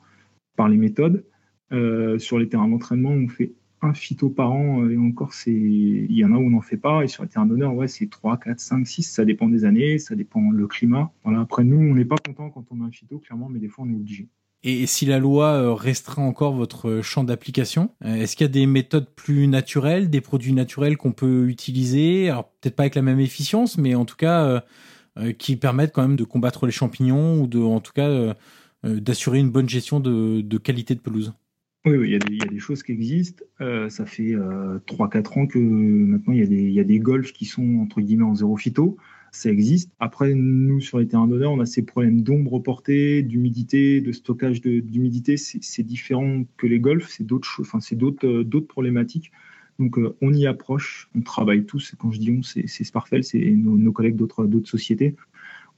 par les méthodes. Euh, sur les terrains d'entraînement, on fait un phyto par an et encore, il y en a où on n'en fait pas. Et sur les terrains d'honneur, ouais, c'est 3, 4, 5, 6. Ça dépend des années, ça dépend le climat. Voilà. Après, nous, on n'est pas content quand on a un phyto, clairement, mais des fois, on est obligé. Et si la loi euh, restreint encore votre champ d'application, euh, est-ce qu'il y a des méthodes plus naturelles, des produits naturels qu'on peut utiliser? Alors peut-être pas avec la même efficience, mais en tout cas euh, qui permettent quand même de combattre les champignons ou de, en tout cas, d'assurer une bonne gestion de, qualité de pelouse. Oui, il, y a des, choses qui existent. ça fait 3-4 ans que maintenant il y, a des, golfs qui sont entre guillemets en zéro phyto ça existe. Après, nous, sur les terrains d'honneur, on a ces problèmes d'ombre portée, d'humidité, de stockage d'humidité. C'est différent que les golfs, c'est d'autres enfin, euh, d'autres problématiques. Donc, euh, on y approche, on travaille tous. Quand je dis on, c'est Sparfell, c'est nos, nos, collègues d'autres sociétés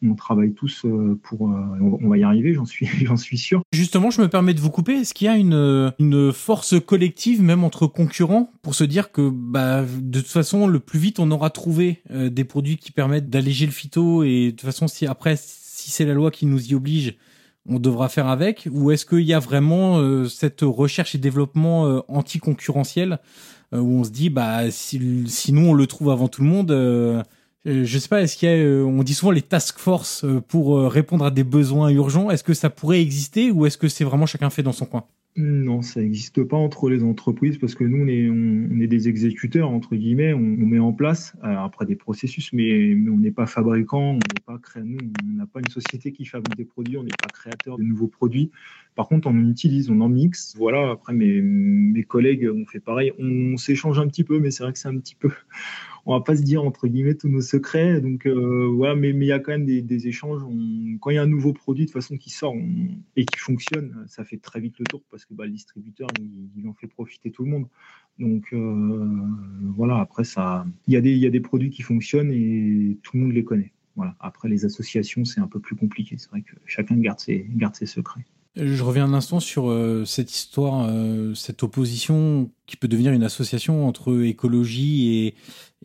on travaille tous euh, pour. Euh, on va y arriver, j'en suis, j'en suis sûr. Justement, je me permets de vous couper. Est-ce qu'il y a une, une force collective, même entre concurrents, pour se dire que, bah, de toute façon, le plus vite on aura trouvé euh, des produits qui permettent d'alléger le phyto et de toute façon, si après, si c'est la loi qui nous y oblige, on devra faire avec? Ou est-ce qu'il y a vraiment cette recherche et développement anti-concurrentiel où on se dit, bah, si, sinon on le trouve avant tout le monde je sais pas, est-ce qu'il y a, on dit souvent les task force pour répondre à des besoins urgents. Est-ce que ça pourrait exister ou est-ce que c'est vraiment chacun fait dans son coin? Non, ça n'existe pas entre les entreprises parce que nous, on est, des exécuteurs, entre guillemets, on, met en place, après des processus, mais, on n'est pas fabricant, on n'est pas nous, on n'a pas une société qui fabrique des produits, on n'est pas créateur de nouveaux produits. Par contre, on en utilise, on en mixe. Voilà, après, mes collègues ont fait pareil. On, s'échange un petit peu, mais c'est vrai que c'est un petit peu on va pas se dire entre guillemets tous nos secrets. Donc euh, voilà, mais il y a quand même des, échanges. quand il y a un nouveau produit de façon qui sort et qui fonctionne, ça fait très vite le tour parce que bah, le distributeur il, en fait profiter tout le monde. Donc euh, voilà, après ça, il y, a des, produits qui fonctionnent et tout le monde les connaît. Voilà. Après les associations, c'est un peu plus compliqué. C'est vrai que chacun garde ses, secrets. Je reviens un instant sur euh, cette histoire, cette opposition qui peut devenir une association entre écologie et,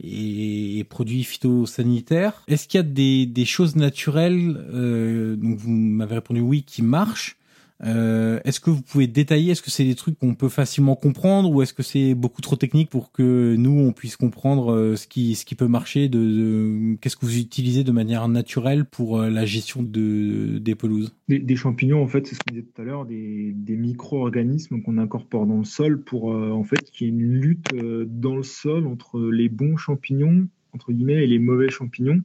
et, produits phytosanitaires. Est-ce qu'il y a des, des choses naturelles, euh, donc vous m'avez répondu oui, qui marchent euh, est-ce que vous pouvez détailler Est-ce que c'est des trucs qu'on peut facilement comprendre ou est-ce que c'est beaucoup trop technique pour que nous on puisse comprendre euh, ce qui peut marcher de, qu'est-ce que vous utilisez de manière naturelle pour euh, la gestion de des pelouses? Des, champignons en fait, c'est ce qu'on disait tout à l'heure, des, micro-organismes qu'on incorpore dans le sol pour en fait qu'il y ait une lutte dans le sol entre les bons champignons entre et les mauvais champignons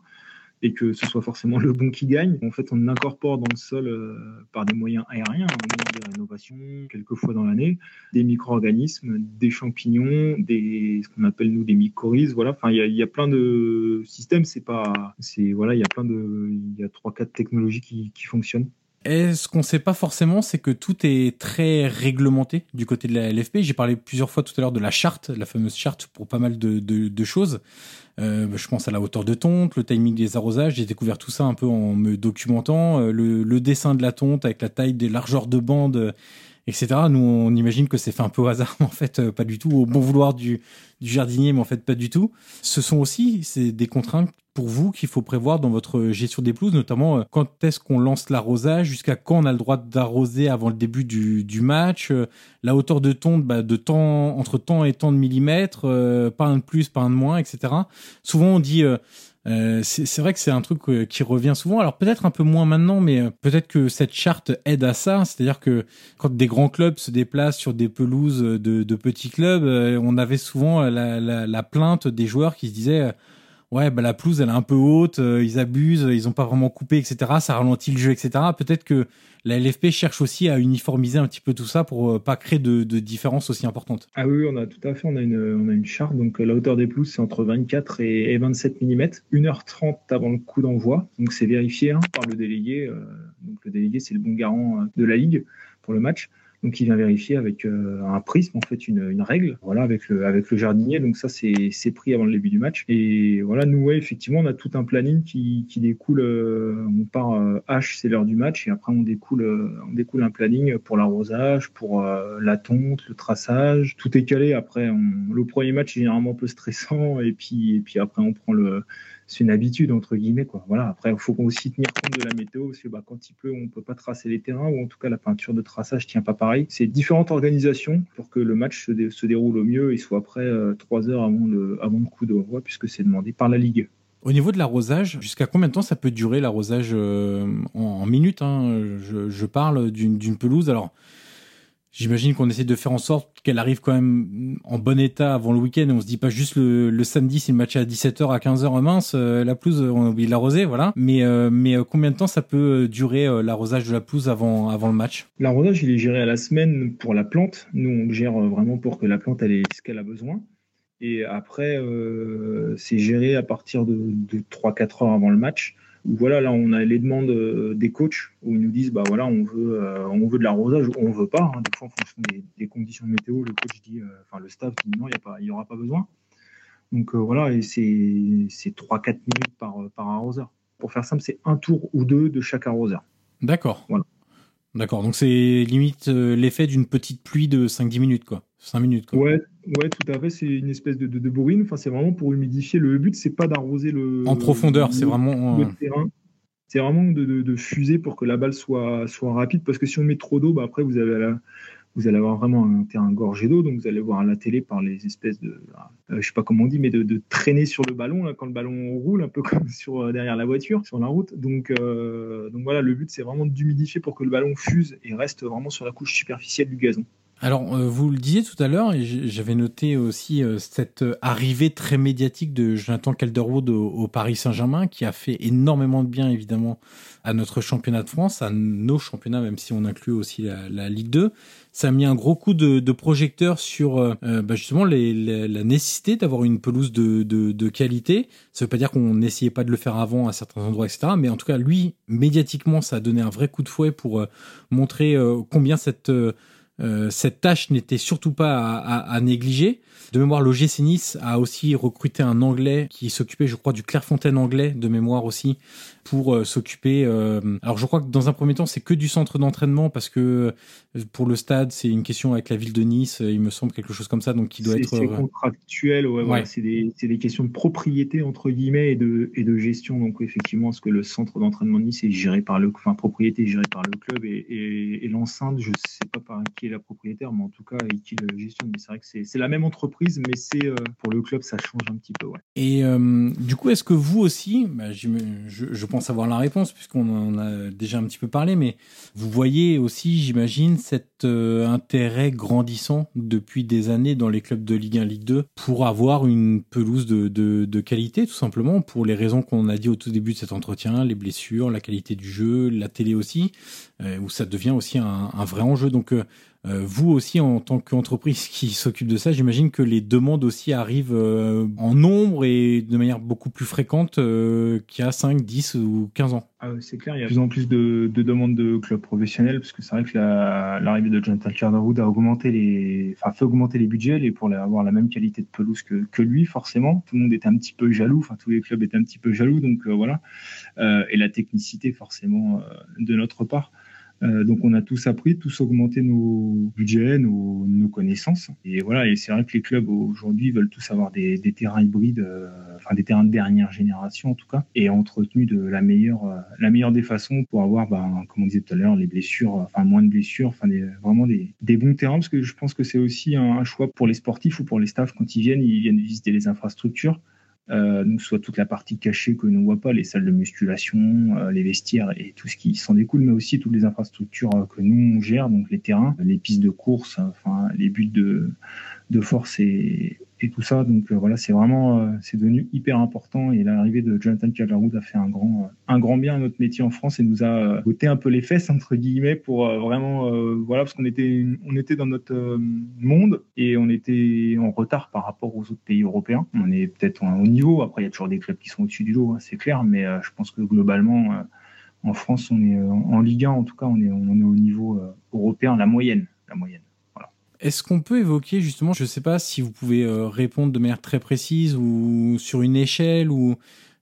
et que ce soit forcément le bon qui gagne. En fait, on incorpore dans le sol euh, par des moyens aériens, des rénovations quelques fois dans l'année, des micro-organismes, des champignons, des ce qu'on appelle nous des mycorhizes. Voilà, enfin il y a, plein de systèmes. C'est pas, c'est voilà, il y a plein de, il y a trois quatre technologies qui fonctionnent. Est-ce qu'on ne sait pas forcément, c'est que tout est très réglementé du côté de la LFP. J'ai parlé plusieurs fois tout à l'heure de la charte, la fameuse charte pour pas mal de, choses. Euh, je pense à la hauteur de tonte, le timing des arrosages. J'ai découvert tout ça un peu en me documentant. Euh, le, le, dessin de la tonte avec la taille des largeurs de bande, euh, etc. Nous, on imagine que c'est fait un peu au hasard, mais en fait, euh, pas du tout. Au bon vouloir du, du jardinier, mais en fait, pas du tout. Ce sont aussi des contraintes pour vous qu'il faut prévoir dans votre gestion des pelouses, notamment euh, quand est-ce qu'on lance l'arrosage, jusqu'à quand on a le droit d'arroser avant le début du, du match, euh, la hauteur de tonte bah, de temps entre temps et temps de millimètres, pas un de plus, pas un de moins, etc. Souvent on dit c'est vrai que c'est un truc qui revient souvent. Alors peut-être un peu moins maintenant, mais peut-être que cette charte aide à ça. C'est-à-dire que quand des grands clubs se déplacent sur des pelouses de, de petits clubs, on avait souvent la, la, la, plainte des joueurs qui se disaient ouais, bah, la pelouse, elle est un peu haute, euh, ils abusent, ils ont pas vraiment coupé, etc. Ça ralentit le jeu, etc. Peut-être que la LFP cherche aussi à uniformiser un petit peu tout ça pour euh, pas créer de, différences aussi importantes. Ah oui, on a tout à fait, on a une, on a une charte. Donc euh, la hauteur des pelouses, c'est entre 24 et, 27 mm, 1h30 avant le coup d'envoi. Donc c'est vérifié hein, par le délégué. donc le délégué, c'est le bon garant de la ligue pour le match. Donc il vient vérifier avec euh, un prisme, en fait, une, une, règle, voilà, avec le, avec le jardinier. Donc ça, c'est pris avant le début du match. Et voilà, nous, ouais, effectivement, on a tout un planning qui, qui découle. Euh, on part H, euh, c'est l'heure du match, et après on découle, on découle un planning pour l'arrosage, pour la tonte, le traçage. Tout est calé. Après, on, le premier match est généralement un peu stressant, et puis, et puis après on prend le c'est une habitude entre guillemets quoi. Voilà. Après, il faut aussi tenir compte de la météo parce que bah, quand il pleut, on peut pas tracer les terrains ou en tout cas la peinture de traçage tient pas pareil. C'est différentes organisations pour que le match se, déroule au mieux et soit prêt euh, trois heures avant le avant le coup d'envoi puisque c'est demandé par la ligue. Au niveau de l'arrosage, jusqu'à combien de temps ça peut durer l'arrosage euh, en, minutes hein? Je, je, parle d'une pelouse. Alors, J'imagine qu'on essaie de faire en sorte qu'elle arrive quand même en bon état avant le week-end. On se dit pas juste le, samedi, si le match est à 17h, à 15h, mince, euh, la pelouse, on a oublié de l'arroser, voilà. Mais, euh, mais euh, combien de temps ça peut durer l'arrosage de la pelouse avant, avant le match? L'arrosage, il est géré à la semaine pour la plante. Nous, on le gère vraiment pour que la plante, elle ait ce qu'elle a besoin. Et après, c'est géré à partir de, de 3-4 heures avant le match voilà, là, on a les demandes euh, des coachs où ils nous disent, bah voilà, on veut, euh, on veut de l'arrosage ou on veut pas. Hein. Des fois, en fonction des, conditions de météo, le coach dit, euh, enfin, le staff dit non, il n'y aura pas besoin. Donc voilà, et c'est 3-4 minutes par, par arroseur. Pour faire simple, c'est un tour ou deux de chaque arroseur. D'accord. Voilà. D'accord, donc c'est limite l'effet d'une petite pluie de 5-10 minutes, quoi. 5 minutes, quoi. Ouais, Ouais, tout à fait. C'est une espèce de, de, de bourrine. Enfin, c'est vraiment pour humidifier. Le but, c'est pas d'arroser le. En profondeur, c'est vraiment. Le terrain. c'est vraiment de, fuser pour que la balle soit, soit rapide, parce que si on met trop d'eau, bah, après vous avez la, vous allez avoir vraiment un terrain gorgé d'eau, donc vous allez voir à la télé par les espèces de, euh, je sais pas comment on dit, mais de, traîner sur le ballon quand le ballon roule, un peu comme sur euh, derrière la voiture, sur la route. Donc, euh, donc voilà, le but c'est vraiment d'humidifier pour que le ballon fuse et reste vraiment sur la couche superficielle du gazon. Alors, euh, vous le disiez tout à l'heure, et j'avais noté aussi euh, cette arrivée très médiatique de Jonathan Calderwood au, Paris Saint-Germain, qui a fait énormément de bien, évidemment, à notre championnat de France, à nos championnats, même si on inclut aussi la, Ligue 2. Ça a mis un gros coup de, projecteur sur euh, bah, justement la nécessité d'avoir une pelouse de, qualité. Ça veut pas dire qu'on n'essayait pas de le faire avant à certains endroits, etc. Mais en tout cas, lui, médiatiquement, ça a donné un vrai coup de fouet pour montrer combien cette euh, cette tâche n'était surtout pas à, négliger. De mémoire, l'OGC Nice a aussi recruté un Anglais qui s'occupait, je crois, du Clairefontaine anglais, de mémoire aussi, pour euh, s'occuper. Euh, alors, je crois que dans un premier temps, c'est que du centre d'entraînement parce que pour le stade, c'est une question avec la ville de Nice, il me semble quelque chose comme ça, donc qui doit être. C'est contractuel, ouais, c'est des, des, questions de propriété entre guillemets et de, et de gestion. Donc, effectivement, est-ce que le centre d'entraînement de Nice est géré par le, enfin, propriété gérée par le club et, et, et l'enceinte, je sais pas par qui est la propriétaire, mais en tout cas, et qui le gestionne. Mais c'est vrai que c'est la même entreprise, mais c'est euh, pour le club, ça change un petit peu. Ouais. Et euh, du coup, est-ce que vous aussi, bah, je, je, pense avoir la réponse puisqu'on en a déjà un petit peu parlé, mais vous voyez aussi, j'imagine, cet euh, intérêt grandissant depuis des années dans les clubs de Ligue 1, Ligue 2 pour avoir une pelouse de, qualité, tout simplement, pour les raisons qu'on a dit au tout début de cet entretien, les blessures, la qualité du jeu, la télé aussi, où ça devient aussi un, un vrai enjeu. Donc, euh, vous aussi, en tant qu'entreprise qui s'occupe de ça, j'imagine que les demandes aussi arrivent euh, en nombre et de manière beaucoup plus fréquente euh, qu'il y a 5, 10 ou 15 ans. Ah c'est clair, il y a de plus en plus de, demandes de clubs professionnels parce que c'est vrai que l'arrivée de Jonathan Calderwood a augmenté les, enfin, fait augmenter les budgets et pour avoir la même qualité de pelouse que, que, lui, forcément. Tout le monde était un petit peu jaloux, enfin, tous les clubs étaient un petit peu jaloux, donc voilà. et la technicité, forcément, de notre part. Euh, donc on a tous appris, tous augmenté nos budgets, nos, connaissances. Et voilà, et c'est vrai que les clubs aujourd'hui veulent tous avoir des, terrains hybrides, euh, enfin des terrains de dernière génération en tout cas, et entretenus de la meilleure, euh, la meilleure des façons pour avoir, ben, comme on disait tout à l'heure, les blessures, enfin moins de blessures, enfin vraiment des, bons terrains, parce que je pense que c'est aussi un, choix pour les sportifs ou pour les staffs quand ils viennent, ils viennent visiter les infrastructures euh, soit toute la partie cachée que l'on ne voit pas, les salles de musculation, euh, les vestiaires et tout ce qui s'en découle, mais aussi toutes les infrastructures euh, que nous on gère, donc les terrains, les pistes de course, enfin les buts de, de force et, tout ça. Donc euh, voilà, c'est vraiment, euh, c'est devenu hyper important. Et l'arrivée de Jonathan Calderwood a fait un grand, un grand bien à notre métier en France et nous a ôté un peu les fesses entre guillemets pour euh, vraiment, voilà, parce qu'on était, on était dans notre monde et on était en retard par rapport aux autres pays européens. On est peut-être au niveau. Après, il y a toujours des clubs qui sont au-dessus du lot, hein, c'est clair, mais je pense que globalement, en France, on est en Ligue 1, en tout cas, on est, on est au niveau européen, la moyenne, la moyenne. Est-ce qu'on peut évoquer justement, je ne sais pas si vous pouvez euh, répondre de manière très précise ou sur une échelle ou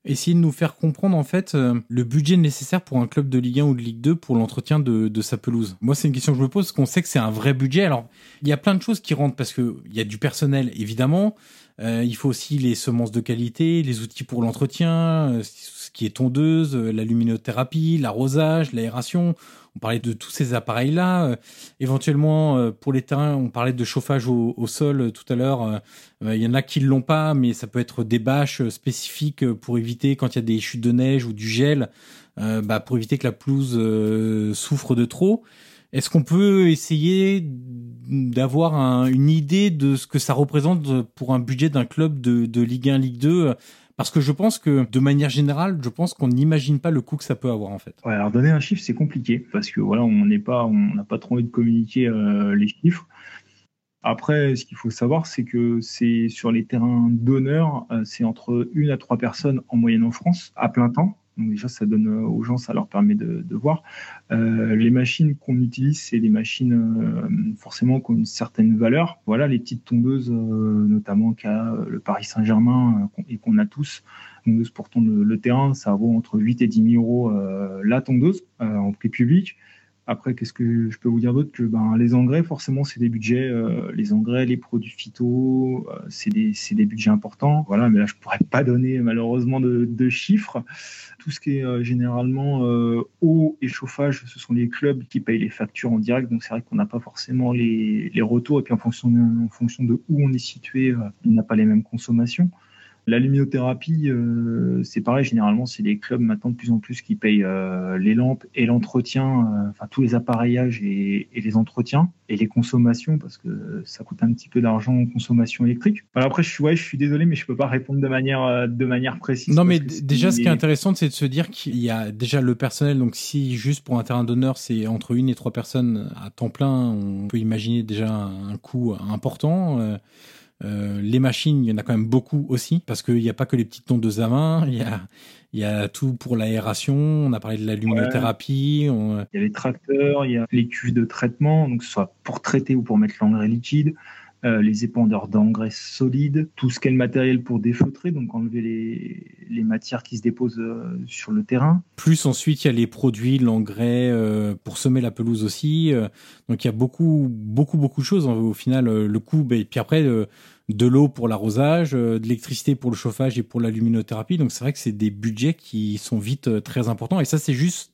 essayer de nous faire comprendre en fait euh, le budget nécessaire pour un club de Ligue 1 ou de Ligue 2 pour l'entretien de, sa pelouse? Moi, c'est une question que je me pose parce qu'on sait que c'est un vrai budget. Alors, il y a plein de choses qui rentrent parce que il y a du personnel évidemment, euh, il faut aussi les semences de qualité, les outils pour l'entretien, ce qui est tondeuse, la luminothérapie, l'arrosage, l'aération on parlait de tous ces appareils-là. Euh, éventuellement, euh, pour les terrains, on parlait de chauffage au, sol euh, tout à l'heure. Il y en a qui ne l'ont pas, mais ça peut être des bâches spécifiques pour éviter quand il y a des chutes de neige ou du gel, bah, pour éviter que la pelouse souffre de trop. Est-ce qu'on peut essayer d'avoir une idée de ce que ça représente pour un budget d'un club de, de Ligue 1, Ligue 2 parce que je pense que, de manière générale, je pense qu'on n'imagine pas le coût que ça peut avoir, en fait. Alors donner un chiffre, c'est compliqué, parce que voilà, on n'est pas, on n'a pas trop envie de communiquer euh, les chiffres. Après, ce qu'il faut savoir, c'est que c'est sur les terrains d'honneur, euh, c'est entre une à trois personnes en moyenne en France, à plein temps. Donc déjà, ça donne euh, aux gens, ça leur permet de, voir. Euh, les machines qu'on utilise, c'est des machines euh, forcément qui ont une certaine valeur. Voilà, les petites tondeuses, notamment qu'a le Paris Saint-Germain et qu'on a tous, tondeuses pour tondre le, terrain, ça vaut entre 8 et 10 000 euros la tondeuse en prix public. Après, qu'est-ce que je peux vous dire d'autre que ben, les engrais, forcément, c'est des budgets. Euh, les engrais, les produits phyto, euh, c'est des, des, budgets importants. Voilà, mais là, je pourrais pas donner malheureusement de, chiffres. Tout ce qui est euh, généralement eau et chauffage, ce sont les clubs qui payent les factures en direct. Donc, c'est vrai qu'on n'a pas forcément les, les, retours. Et puis, en fonction en fonction de où on est situé, on n'a pas les mêmes consommations. La luminothérapie, euh, c'est pareil, généralement, c'est les clubs maintenant de plus en plus qui payent euh, les lampes et l'entretien, euh, enfin tous les appareillages et, les entretiens et les consommations parce que ça coûte un petit peu d'argent en consommation électrique. après, je suis, ouais, je suis désolé, mais je peux pas répondre de manière, de manière précise. Non, mais déjà, ce qui est intéressant, c'est de se dire qu'il y a déjà le personnel. Donc, si juste pour un terrain d'honneur, c'est entre une et trois personnes à temps plein, on peut imaginer déjà un coût important. Euh, les machines, il y en a quand même beaucoup aussi, parce qu'il n'y a pas que les petites tondeuses à main, il y a, il y a tout pour l'aération, on a parlé de la luminothérapie. Il y a les tracteurs, il y a les cuves de traitement, donc que ce soit pour traiter ou pour mettre l'engrais liquide. Euh, les épandeurs d'engrais solides, tout ce qu'est le matériel pour défeutrer, donc enlever les, les matières qui se déposent euh, sur le terrain. Plus ensuite, il y a les produits, l'engrais euh, pour semer la pelouse aussi. donc il y a beaucoup, beaucoup, beaucoup de choses. Au final, le coût, ben, et puis après, de l'eau pour l'arrosage, de l'électricité pour le chauffage et pour la luminothérapie. Donc c'est vrai que c'est des budgets qui sont vite très importants. Et ça, c'est juste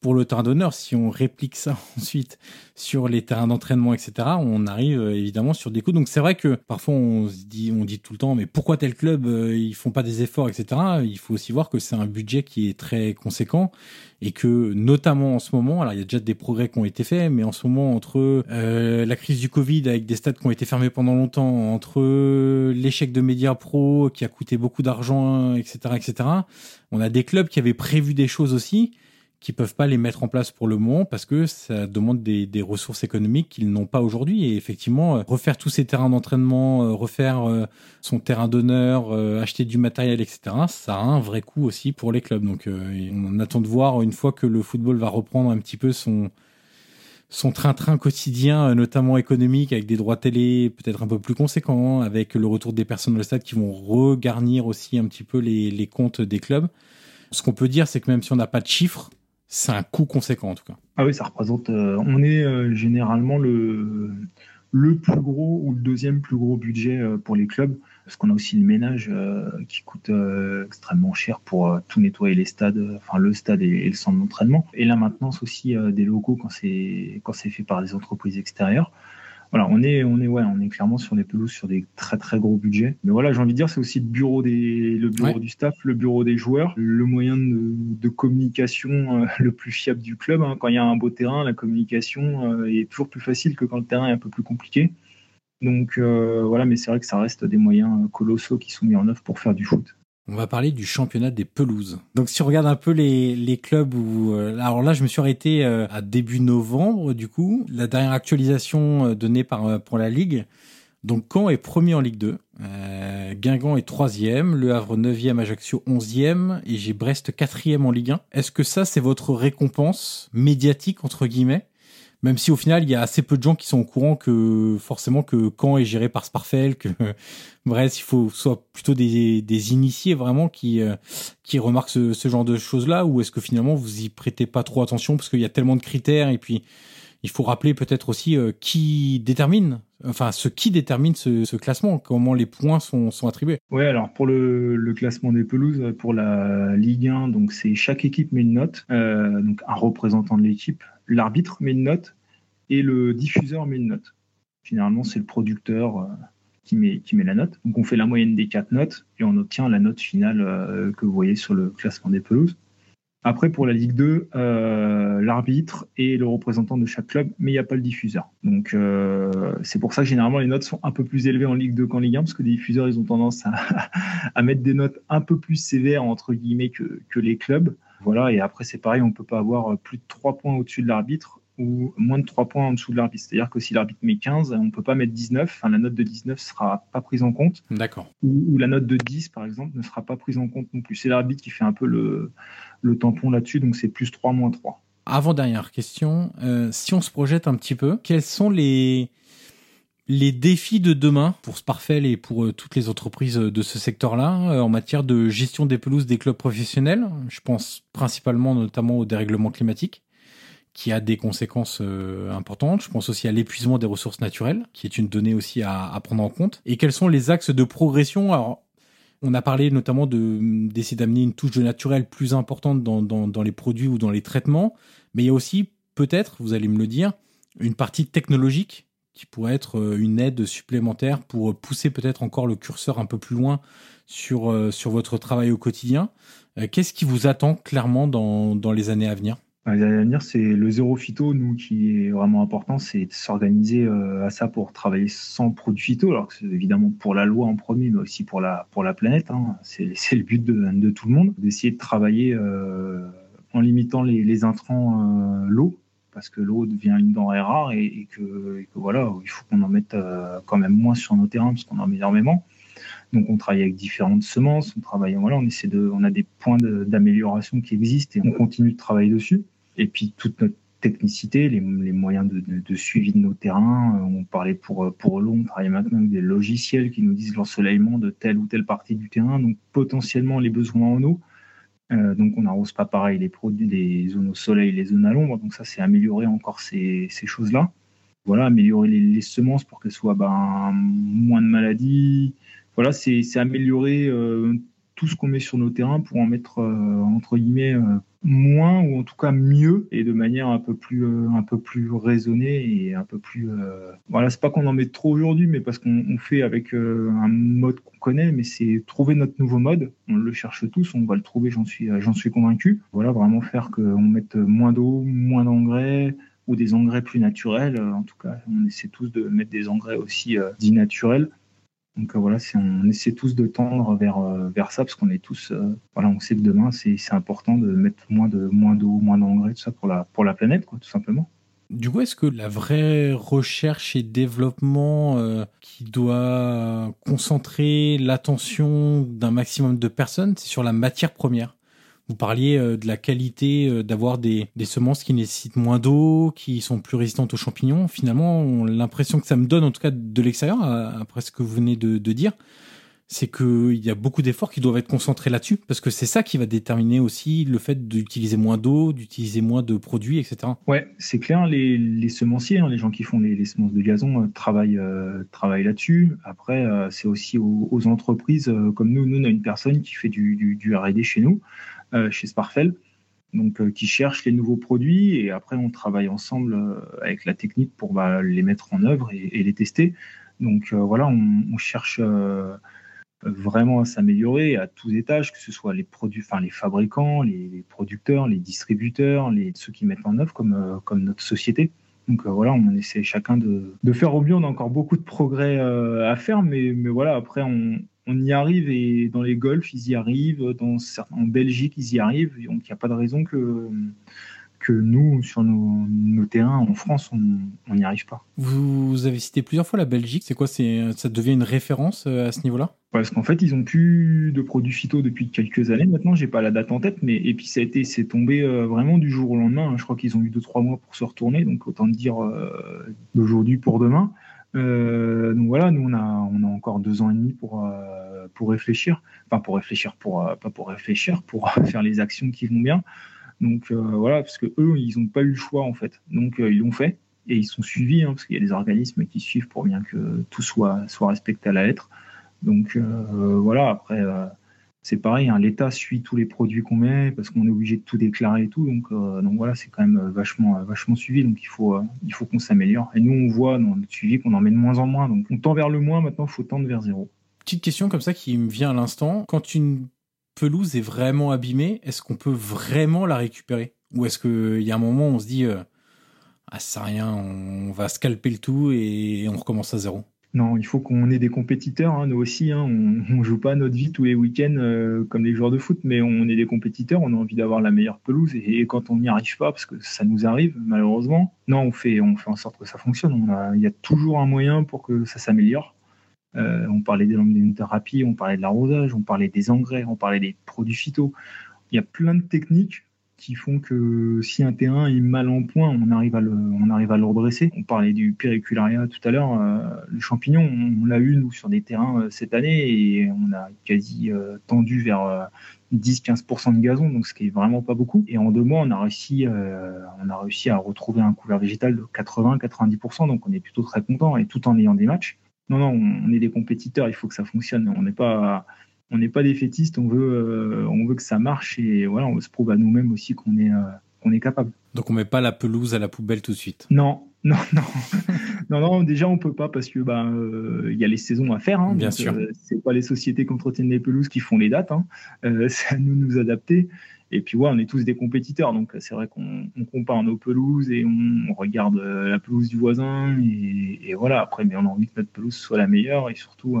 pour le terrain d'honneur, si on réplique ça ensuite sur les terrains d'entraînement, etc., on arrive euh, évidemment sur des coûts. Donc c'est vrai que parfois on se dit, on dit tout le temps, mais pourquoi tel club euh, ils font pas des efforts, etc. Il faut aussi voir que c'est un budget qui est très conséquent et que notamment en ce moment, alors il y a déjà des progrès qui ont été faits, mais en ce moment entre euh, la crise du Covid avec des stades qui ont été fermés pendant longtemps, entre l'échec de Media Pro qui a coûté beaucoup d'argent, etc., etc. On a des clubs qui avaient prévu des choses aussi qui peuvent pas les mettre en place pour le moment parce que ça demande des, ressources économiques qu'ils n'ont pas aujourd'hui. Et effectivement, euh, refaire tous ces terrains d'entraînement, euh, refaire euh, son terrain d'honneur, acheter du matériel, etc., ça a un vrai coût aussi pour les clubs. Donc on attend de voir une fois que le football va reprendre un petit peu son train-train quotidien, notamment économique, avec des droits télé peut-être un peu plus conséquents, avec le retour des personnes au stade qui vont regarnir aussi un petit peu les comptes des clubs. Ce qu'on peut dire, c'est que même si on n'a pas de chiffres, c'est un coût conséquent en tout cas. Ah oui, ça représente. Euh, on est euh, généralement le, plus gros ou le deuxième plus gros budget euh, pour les clubs, parce qu'on a aussi le ménage qui coûte extrêmement cher pour tout nettoyer les stades, enfin le stade et, le centre d'entraînement, et la maintenance aussi des locaux quand c'est quand c'est fait par des entreprises extérieures voilà, on est, on est, ouais, on est clairement sur les pelouses sur des très très gros budgets. Mais voilà, j'ai envie de dire, c'est aussi le bureau des, le bureau du staff, le bureau des joueurs, le moyen de, communication euh, le plus fiable du club. Hein. Quand il y a un beau terrain, la communication euh, est toujours plus facile que quand le terrain est un peu plus compliqué. Donc euh, voilà, mais c'est vrai que ça reste des moyens colossaux qui sont mis en œuvre pour faire du foot. On va parler du championnat des pelouses. Donc si on regarde un peu les, clubs où... Euh, alors là, je me suis arrêté euh, à début novembre, du coup. La dernière actualisation euh, donnée par, pour la Ligue. Donc Caen est premier en Ligue 2. Euh, Guingamp est troisième. Le Havre neuvième. Ajaccio onzième. Et j'ai Brest quatrième en Ligue 1. Est-ce que ça, c'est votre récompense médiatique, entre guillemets? Même si au final il y a assez peu de gens qui sont au courant que forcément que Caen est géré par Sparfel, que bref il faut soit plutôt des, initiés vraiment qui euh, qui remarquent ce, genre de choses là, ou est-ce que finalement vous y prêtez pas trop attention parce qu'il y a tellement de critères et puis il faut rappeler peut-être aussi euh, qui détermine, enfin ce qui détermine ce, classement, comment les points sont, attribués. Oui, alors pour le, classement des pelouses, pour la Ligue 1, donc c'est chaque équipe met une note, euh, donc un représentant de l'équipe l'arbitre met une note et le diffuseur met une note. Généralement, c'est le producteur euh, qui, met, qui met la note. Donc, on fait la moyenne des quatre notes et on obtient la note finale euh, que vous voyez sur le classement des pelouses. Après, pour la Ligue 2, euh, l'arbitre est le représentant de chaque club, mais il n'y a pas le diffuseur. Donc, c'est pour ça que généralement les notes sont un peu plus élevées en Ligue 2 qu'en Ligue 1, parce que les diffuseurs, ils ont tendance à, mettre des notes un peu plus sévères, entre guillemets, que, que les clubs. Voilà, et après, c'est pareil, on peut pas avoir plus de 3 points au-dessus de l'arbitre ou moins de 3 points en dessous de l'arbitre. C'est-à-dire que si l'arbitre met 15, on ne peut pas mettre 19. Enfin, la note de 19 ne sera pas prise en compte. D'accord. Ou, la note de 10, par exemple, ne sera pas prise en compte non plus. C'est l'arbitre qui fait un peu le, le tampon là-dessus, donc c'est plus 3, moins 3. Avant-dernière question, euh, si on se projette un petit peu, quels sont les, les défis de demain pour Sparfel et pour euh, toutes les entreprises de ce secteur-là euh, en matière de gestion des pelouses des clubs professionnels? Je pense principalement notamment au dérèglement climatique qui a des conséquences euh, importantes. Je pense aussi à l'épuisement des ressources naturelles, qui est une donnée aussi à, prendre en compte. Et quels sont les axes de progression? Alors, on a parlé notamment de d'essayer d'amener une touche de naturel plus importante dans, les produits ou dans les traitements, mais il y a aussi peut-être, vous allez me le dire, une partie technologique qui pourrait être euh, une aide supplémentaire pour pousser peut-être encore le curseur un peu plus loin sur, euh, votre travail au quotidien. Qu'est-ce qui vous attend clairement dans les années à venir? Les années à venir, c'est le zéro phyto, nous, qui est vraiment important, c'est de s'organiser euh, à ça pour travailler sans produits phyto, alors que c'est évidemment pour la loi en premier, mais aussi pour la, pour la planète. Hein. C'est le but de, tout le monde, d'essayer de travailler euh, en limitant les, intrants, euh, l'eau, parce que l'eau devient une denrée rare et, que, voilà, il faut qu'on en mette quand même moins sur nos terrains, parce qu'on en met énormément. Donc on travaille avec différentes semences, on travaille, voilà, on essaie de, on a des points d'amélioration qui existent et on continue de travailler dessus et puis toute notre technicité, les, moyens de, suivi de nos terrains. Euh, on parlait pour, euh, pour l'eau, on travaille maintenant avec des logiciels qui nous disent l'ensoleillement de telle ou telle partie du terrain, donc potentiellement les besoins en eau. Euh, donc on n'arrose pas pareil les zones au soleil, les zones à l'ombre. Donc ça, c'est améliorer encore ces, choses-là. Voilà, améliorer les, semences pour qu'elles soient ben, moins de maladies. Voilà, c'est améliorer tout ce qu'on met sur nos terrains pour en mettre entre guillemets moins ou en tout cas mieux et de manière un peu plus euh, un peu plus raisonnée et un peu plus euh... voilà c'est pas qu'on en met trop aujourd'hui mais parce qu'on fait avec euh, un mode qu'on connaît mais c'est trouver notre nouveau mode. On le cherche tous on va le trouver j'en suis j'en suis convaincu. Voilà vraiment faire qu'on mette moins d'eau moins d'engrais ou des engrais plus naturels. En tout cas on essaie tous de mettre des engrais aussi euh, dits naturels donc euh, voilà, on essaie tous de tendre vers, euh, vers ça parce qu'on est tous, euh, voilà, on sait que demain c'est important de mettre moins de moins d'eau, moins d'engrais, tout ça pour la pour la planète, tout simplement. Du coup, est-ce que la vraie recherche et développement qui doit concentrer l'attention d'un maximum de personnes, c'est sur la matière première? Vous parliez euh, de la qualité euh, d'avoir des, semences qui nécessitent moins d'eau, qui sont plus résistantes aux champignons. Finalement, l'impression que ça me donne, en tout cas de l'extérieur, après ce que vous venez de, dire, c'est qu'il y a beaucoup d'efforts qui doivent être concentrés là-dessus, parce que c'est ça qui va déterminer aussi le fait d'utiliser moins d'eau, d'utiliser moins de produits, etc. Ouais, c'est clair, les, semenciers, hein, les gens qui font les, semences de gazon, euh, travaillent, travaillent là-dessus. Après, c'est aussi aux, entreprises, comme nous, nous, on a une personne qui fait du, du RD chez nous. Euh, chez Sparfel, donc euh, qui cherche les nouveaux produits et après on travaille ensemble euh, avec la technique pour bah, les mettre en œuvre et, les tester. Donc voilà, on, cherche vraiment à s'améliorer à tous étages, que ce soit les produits, enfin les fabricants, les, producteurs, les distributeurs, les, ceux qui mettent en œuvre comme, comme notre société. Donc voilà, on essaie chacun de, de, faire au mieux. On a encore beaucoup de progrès à faire, mais, mais voilà, après on, on y arrive et dans les golfs, ils y arrivent, dans en Belgique, ils y arrivent. Donc il n'y a pas de raison que, que nous, sur nos, terrains en France, on n'y arrive pas. Vous avez cité plusieurs fois la Belgique. C'est quoi Ça devient une référence euh, à ce niveau-là? Parce qu'en fait, ils n'ont plus de produits phyto depuis quelques années. Maintenant, j'ai pas la date en tête, mais et puis ça a été, c'est tombé euh, vraiment du jour au lendemain. Je crois qu'ils ont eu deux trois mois pour se retourner. Donc autant dire euh, d'aujourd'hui pour demain. Euh, donc voilà, nous on a, encore deux ans et demi pour, euh, pour réfléchir, enfin pour réfléchir, pour, euh, pas pour réfléchir, pour faire les actions qui vont bien. Donc voilà, parce que eux, ils n'ont pas eu le choix en fait. Donc ils l'ont fait et ils sont suivis, hein, parce qu'il y a des organismes qui suivent pour bien que tout soit, soit respecté à la lettre. Donc voilà, après c'est pareil, hein, l'État suit tous les produits qu'on met parce qu'on est obligé de tout déclarer et tout. Donc, euh, voilà, c'est quand même euh, vachement, euh, vachement suivi. Donc il faut, il faut qu'on s'améliore. Et nous, on voit dans notre suivi qu'on en met de moins en moins. Donc on tend vers le moins, maintenant il faut tendre vers zéro. Petite question comme ça qui me vient à l'instant. Quand une pelouse est vraiment abîmée, est-ce qu'on peut vraiment la récupérer? Ou est-ce qu'il y a un moment où on se dit, ah, ça rien, on va scalper le tout et on recommence à zéro non, il faut qu'on ait des compétiteurs, hein, nous aussi. Hein. on, ne joue pas notre vie tous les week-ends euh, comme les joueurs de foot, mais on est des compétiteurs. On a envie d'avoir la meilleure pelouse et, quand on n'y arrive pas, parce que ça nous arrive malheureusement, non, on fait, on fait en sorte que ça fonctionne. il y a toujours un moyen pour que ça s'améliore. Euh, on parlait des thérapie, on parlait de l'arrosage, on parlait des engrais, on parlait des produits phyto. Il y a plein de techniques qui font que si un terrain est mal en point, on arrive à le, on arrive à le redresser. On parlait du péricularia tout à l'heure. Euh, le champignon, on, l'a eu nous sur des terrains euh, cette année et on a quasi euh, tendu vers 10-15% de gazon, donc ce qui est vraiment pas beaucoup. Et en deux mois, on a réussi, on a réussi à retrouver un couvert végétal de 80-90%, donc on est plutôt très content et tout en ayant des matchs. Non, non, on est des compétiteurs, il faut que ça fonctionne. On n'est pas on n'est pas défaitiste, on veut, euh, on veut que ça marche et voilà, on se prouve à nous-mêmes aussi qu'on est, euh, qu'on est capable. Donc on met pas la pelouse à la poubelle tout de suite. Non, non, non, non, non. Déjà on peut pas parce que bah euh, il y a les saisons à faire. Hein, Bien sûr. c'est pas les sociétés qui entretiennent les pelouses qui font les dates. Hein. c'est à nous de nous adapter. Et puis ouais, on est tous des compétiteurs, donc c'est vrai qu'on compare nos pelouses et on, regarde la pelouse du voisin et, et, voilà. Après, mais on a envie que notre pelouse soit la meilleure et surtout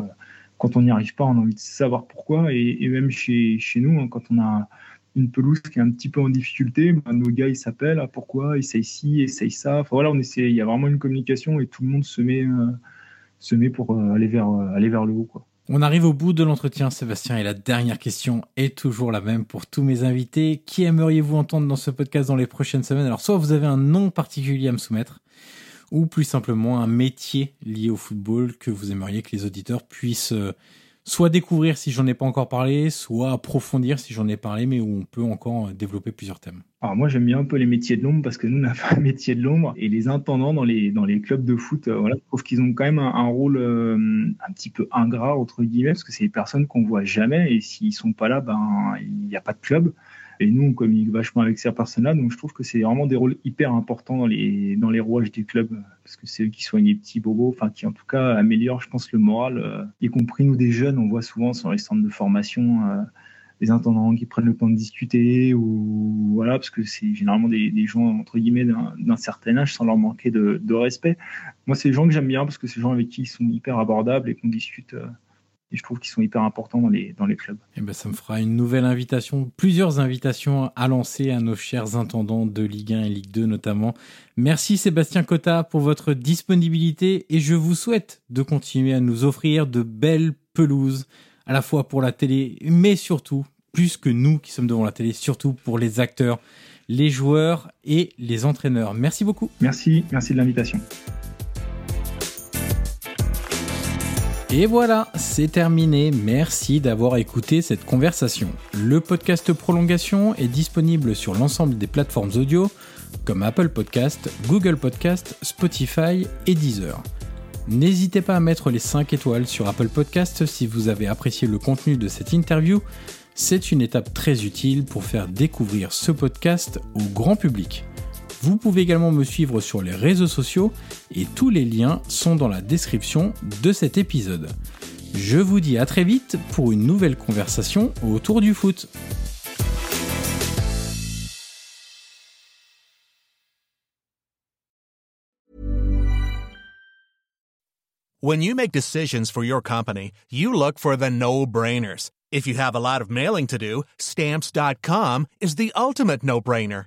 quand on n'y arrive pas, on a envie de savoir pourquoi. Et, même chez, nous, hein, quand on a une pelouse qui est un petit peu en difficulté, bah, nos gars ils s'appellent, ah, pourquoi, essaye ci, essaye ça. Enfin voilà, on essaie, il y a vraiment une communication et tout le monde se met, euh, se met pour euh, aller, vers, euh, aller vers le haut. On arrive au bout de l'entretien, Sébastien, et la dernière question est toujours la même pour tous mes invités. Qui aimeriez-vous entendre dans ce podcast dans les prochaines semaines? Alors, soit vous avez un nom particulier à me soumettre, ou plus simplement un métier lié au football que vous aimeriez que les auditeurs puissent euh, soit découvrir si j'en ai pas encore parlé, soit approfondir si j'en ai parlé, mais où on peut encore euh, développer plusieurs thèmes. Alors moi j'aime bien un peu les métiers de l'ombre parce que nous on fait un métier de l'ombre et les intendants dans les dans les clubs de foot, euh, voilà, je trouve qu'ils ont quand même un, rôle un petit peu ingrat entre guillemets parce que c'est des personnes qu'on voit jamais et s'ils sont pas là, ben il n'y a pas de club. Et nous, on communique vachement avec ces personnes-là. Donc, je trouve que c'est vraiment des rôles hyper importants dans les, dans les rouages du club. Parce que c'est eux qui soignent les petits bobos, enfin, qui en tout cas améliorent, je pense, le moral. Euh, y compris nous, des jeunes, on voit souvent sur les centres de formation euh, des intendants qui prennent le temps de discuter ou voilà, parce que c'est généralement des, des, gens, entre guillemets, d'un certain âge sans leur manquer de, de respect. Moi, c'est des gens que j'aime bien parce que c'est des gens avec qui ils sont hyper abordables et qu'on discute. Euh, et je trouve qu'ils sont hyper importants dans les, dans les clubs. Et eh ben, ça me fera une nouvelle invitation, plusieurs invitations à lancer à nos chers intendants de Ligue 1 et Ligue 2 notamment. Merci Sébastien Cotta pour votre disponibilité et je vous souhaite de continuer à nous offrir de belles pelouses, à la fois pour la télé, mais surtout, plus que nous qui sommes devant la télé, surtout pour les acteurs, les joueurs et les entraîneurs. Merci beaucoup. Merci, merci de l'invitation. Et voilà, c'est terminé. Merci d'avoir écouté cette conversation. Le podcast Prolongation est disponible sur l'ensemble des plateformes audio comme Apple Podcast, Google Podcast, Spotify et Deezer. N'hésitez pas à mettre les 5 étoiles sur Apple Podcast si vous avez apprécié le contenu de cette interview. C'est une étape très utile pour faire découvrir ce podcast au grand public. Vous pouvez également me suivre sur les réseaux sociaux et tous les liens sont dans la description de cet épisode. Je vous dis à très vite pour une nouvelle conversation autour du foot. When you make decisions for your company, you look for the no-brainers. If you have a lot of mailing to do, stamps.com is the ultimate no-brainer.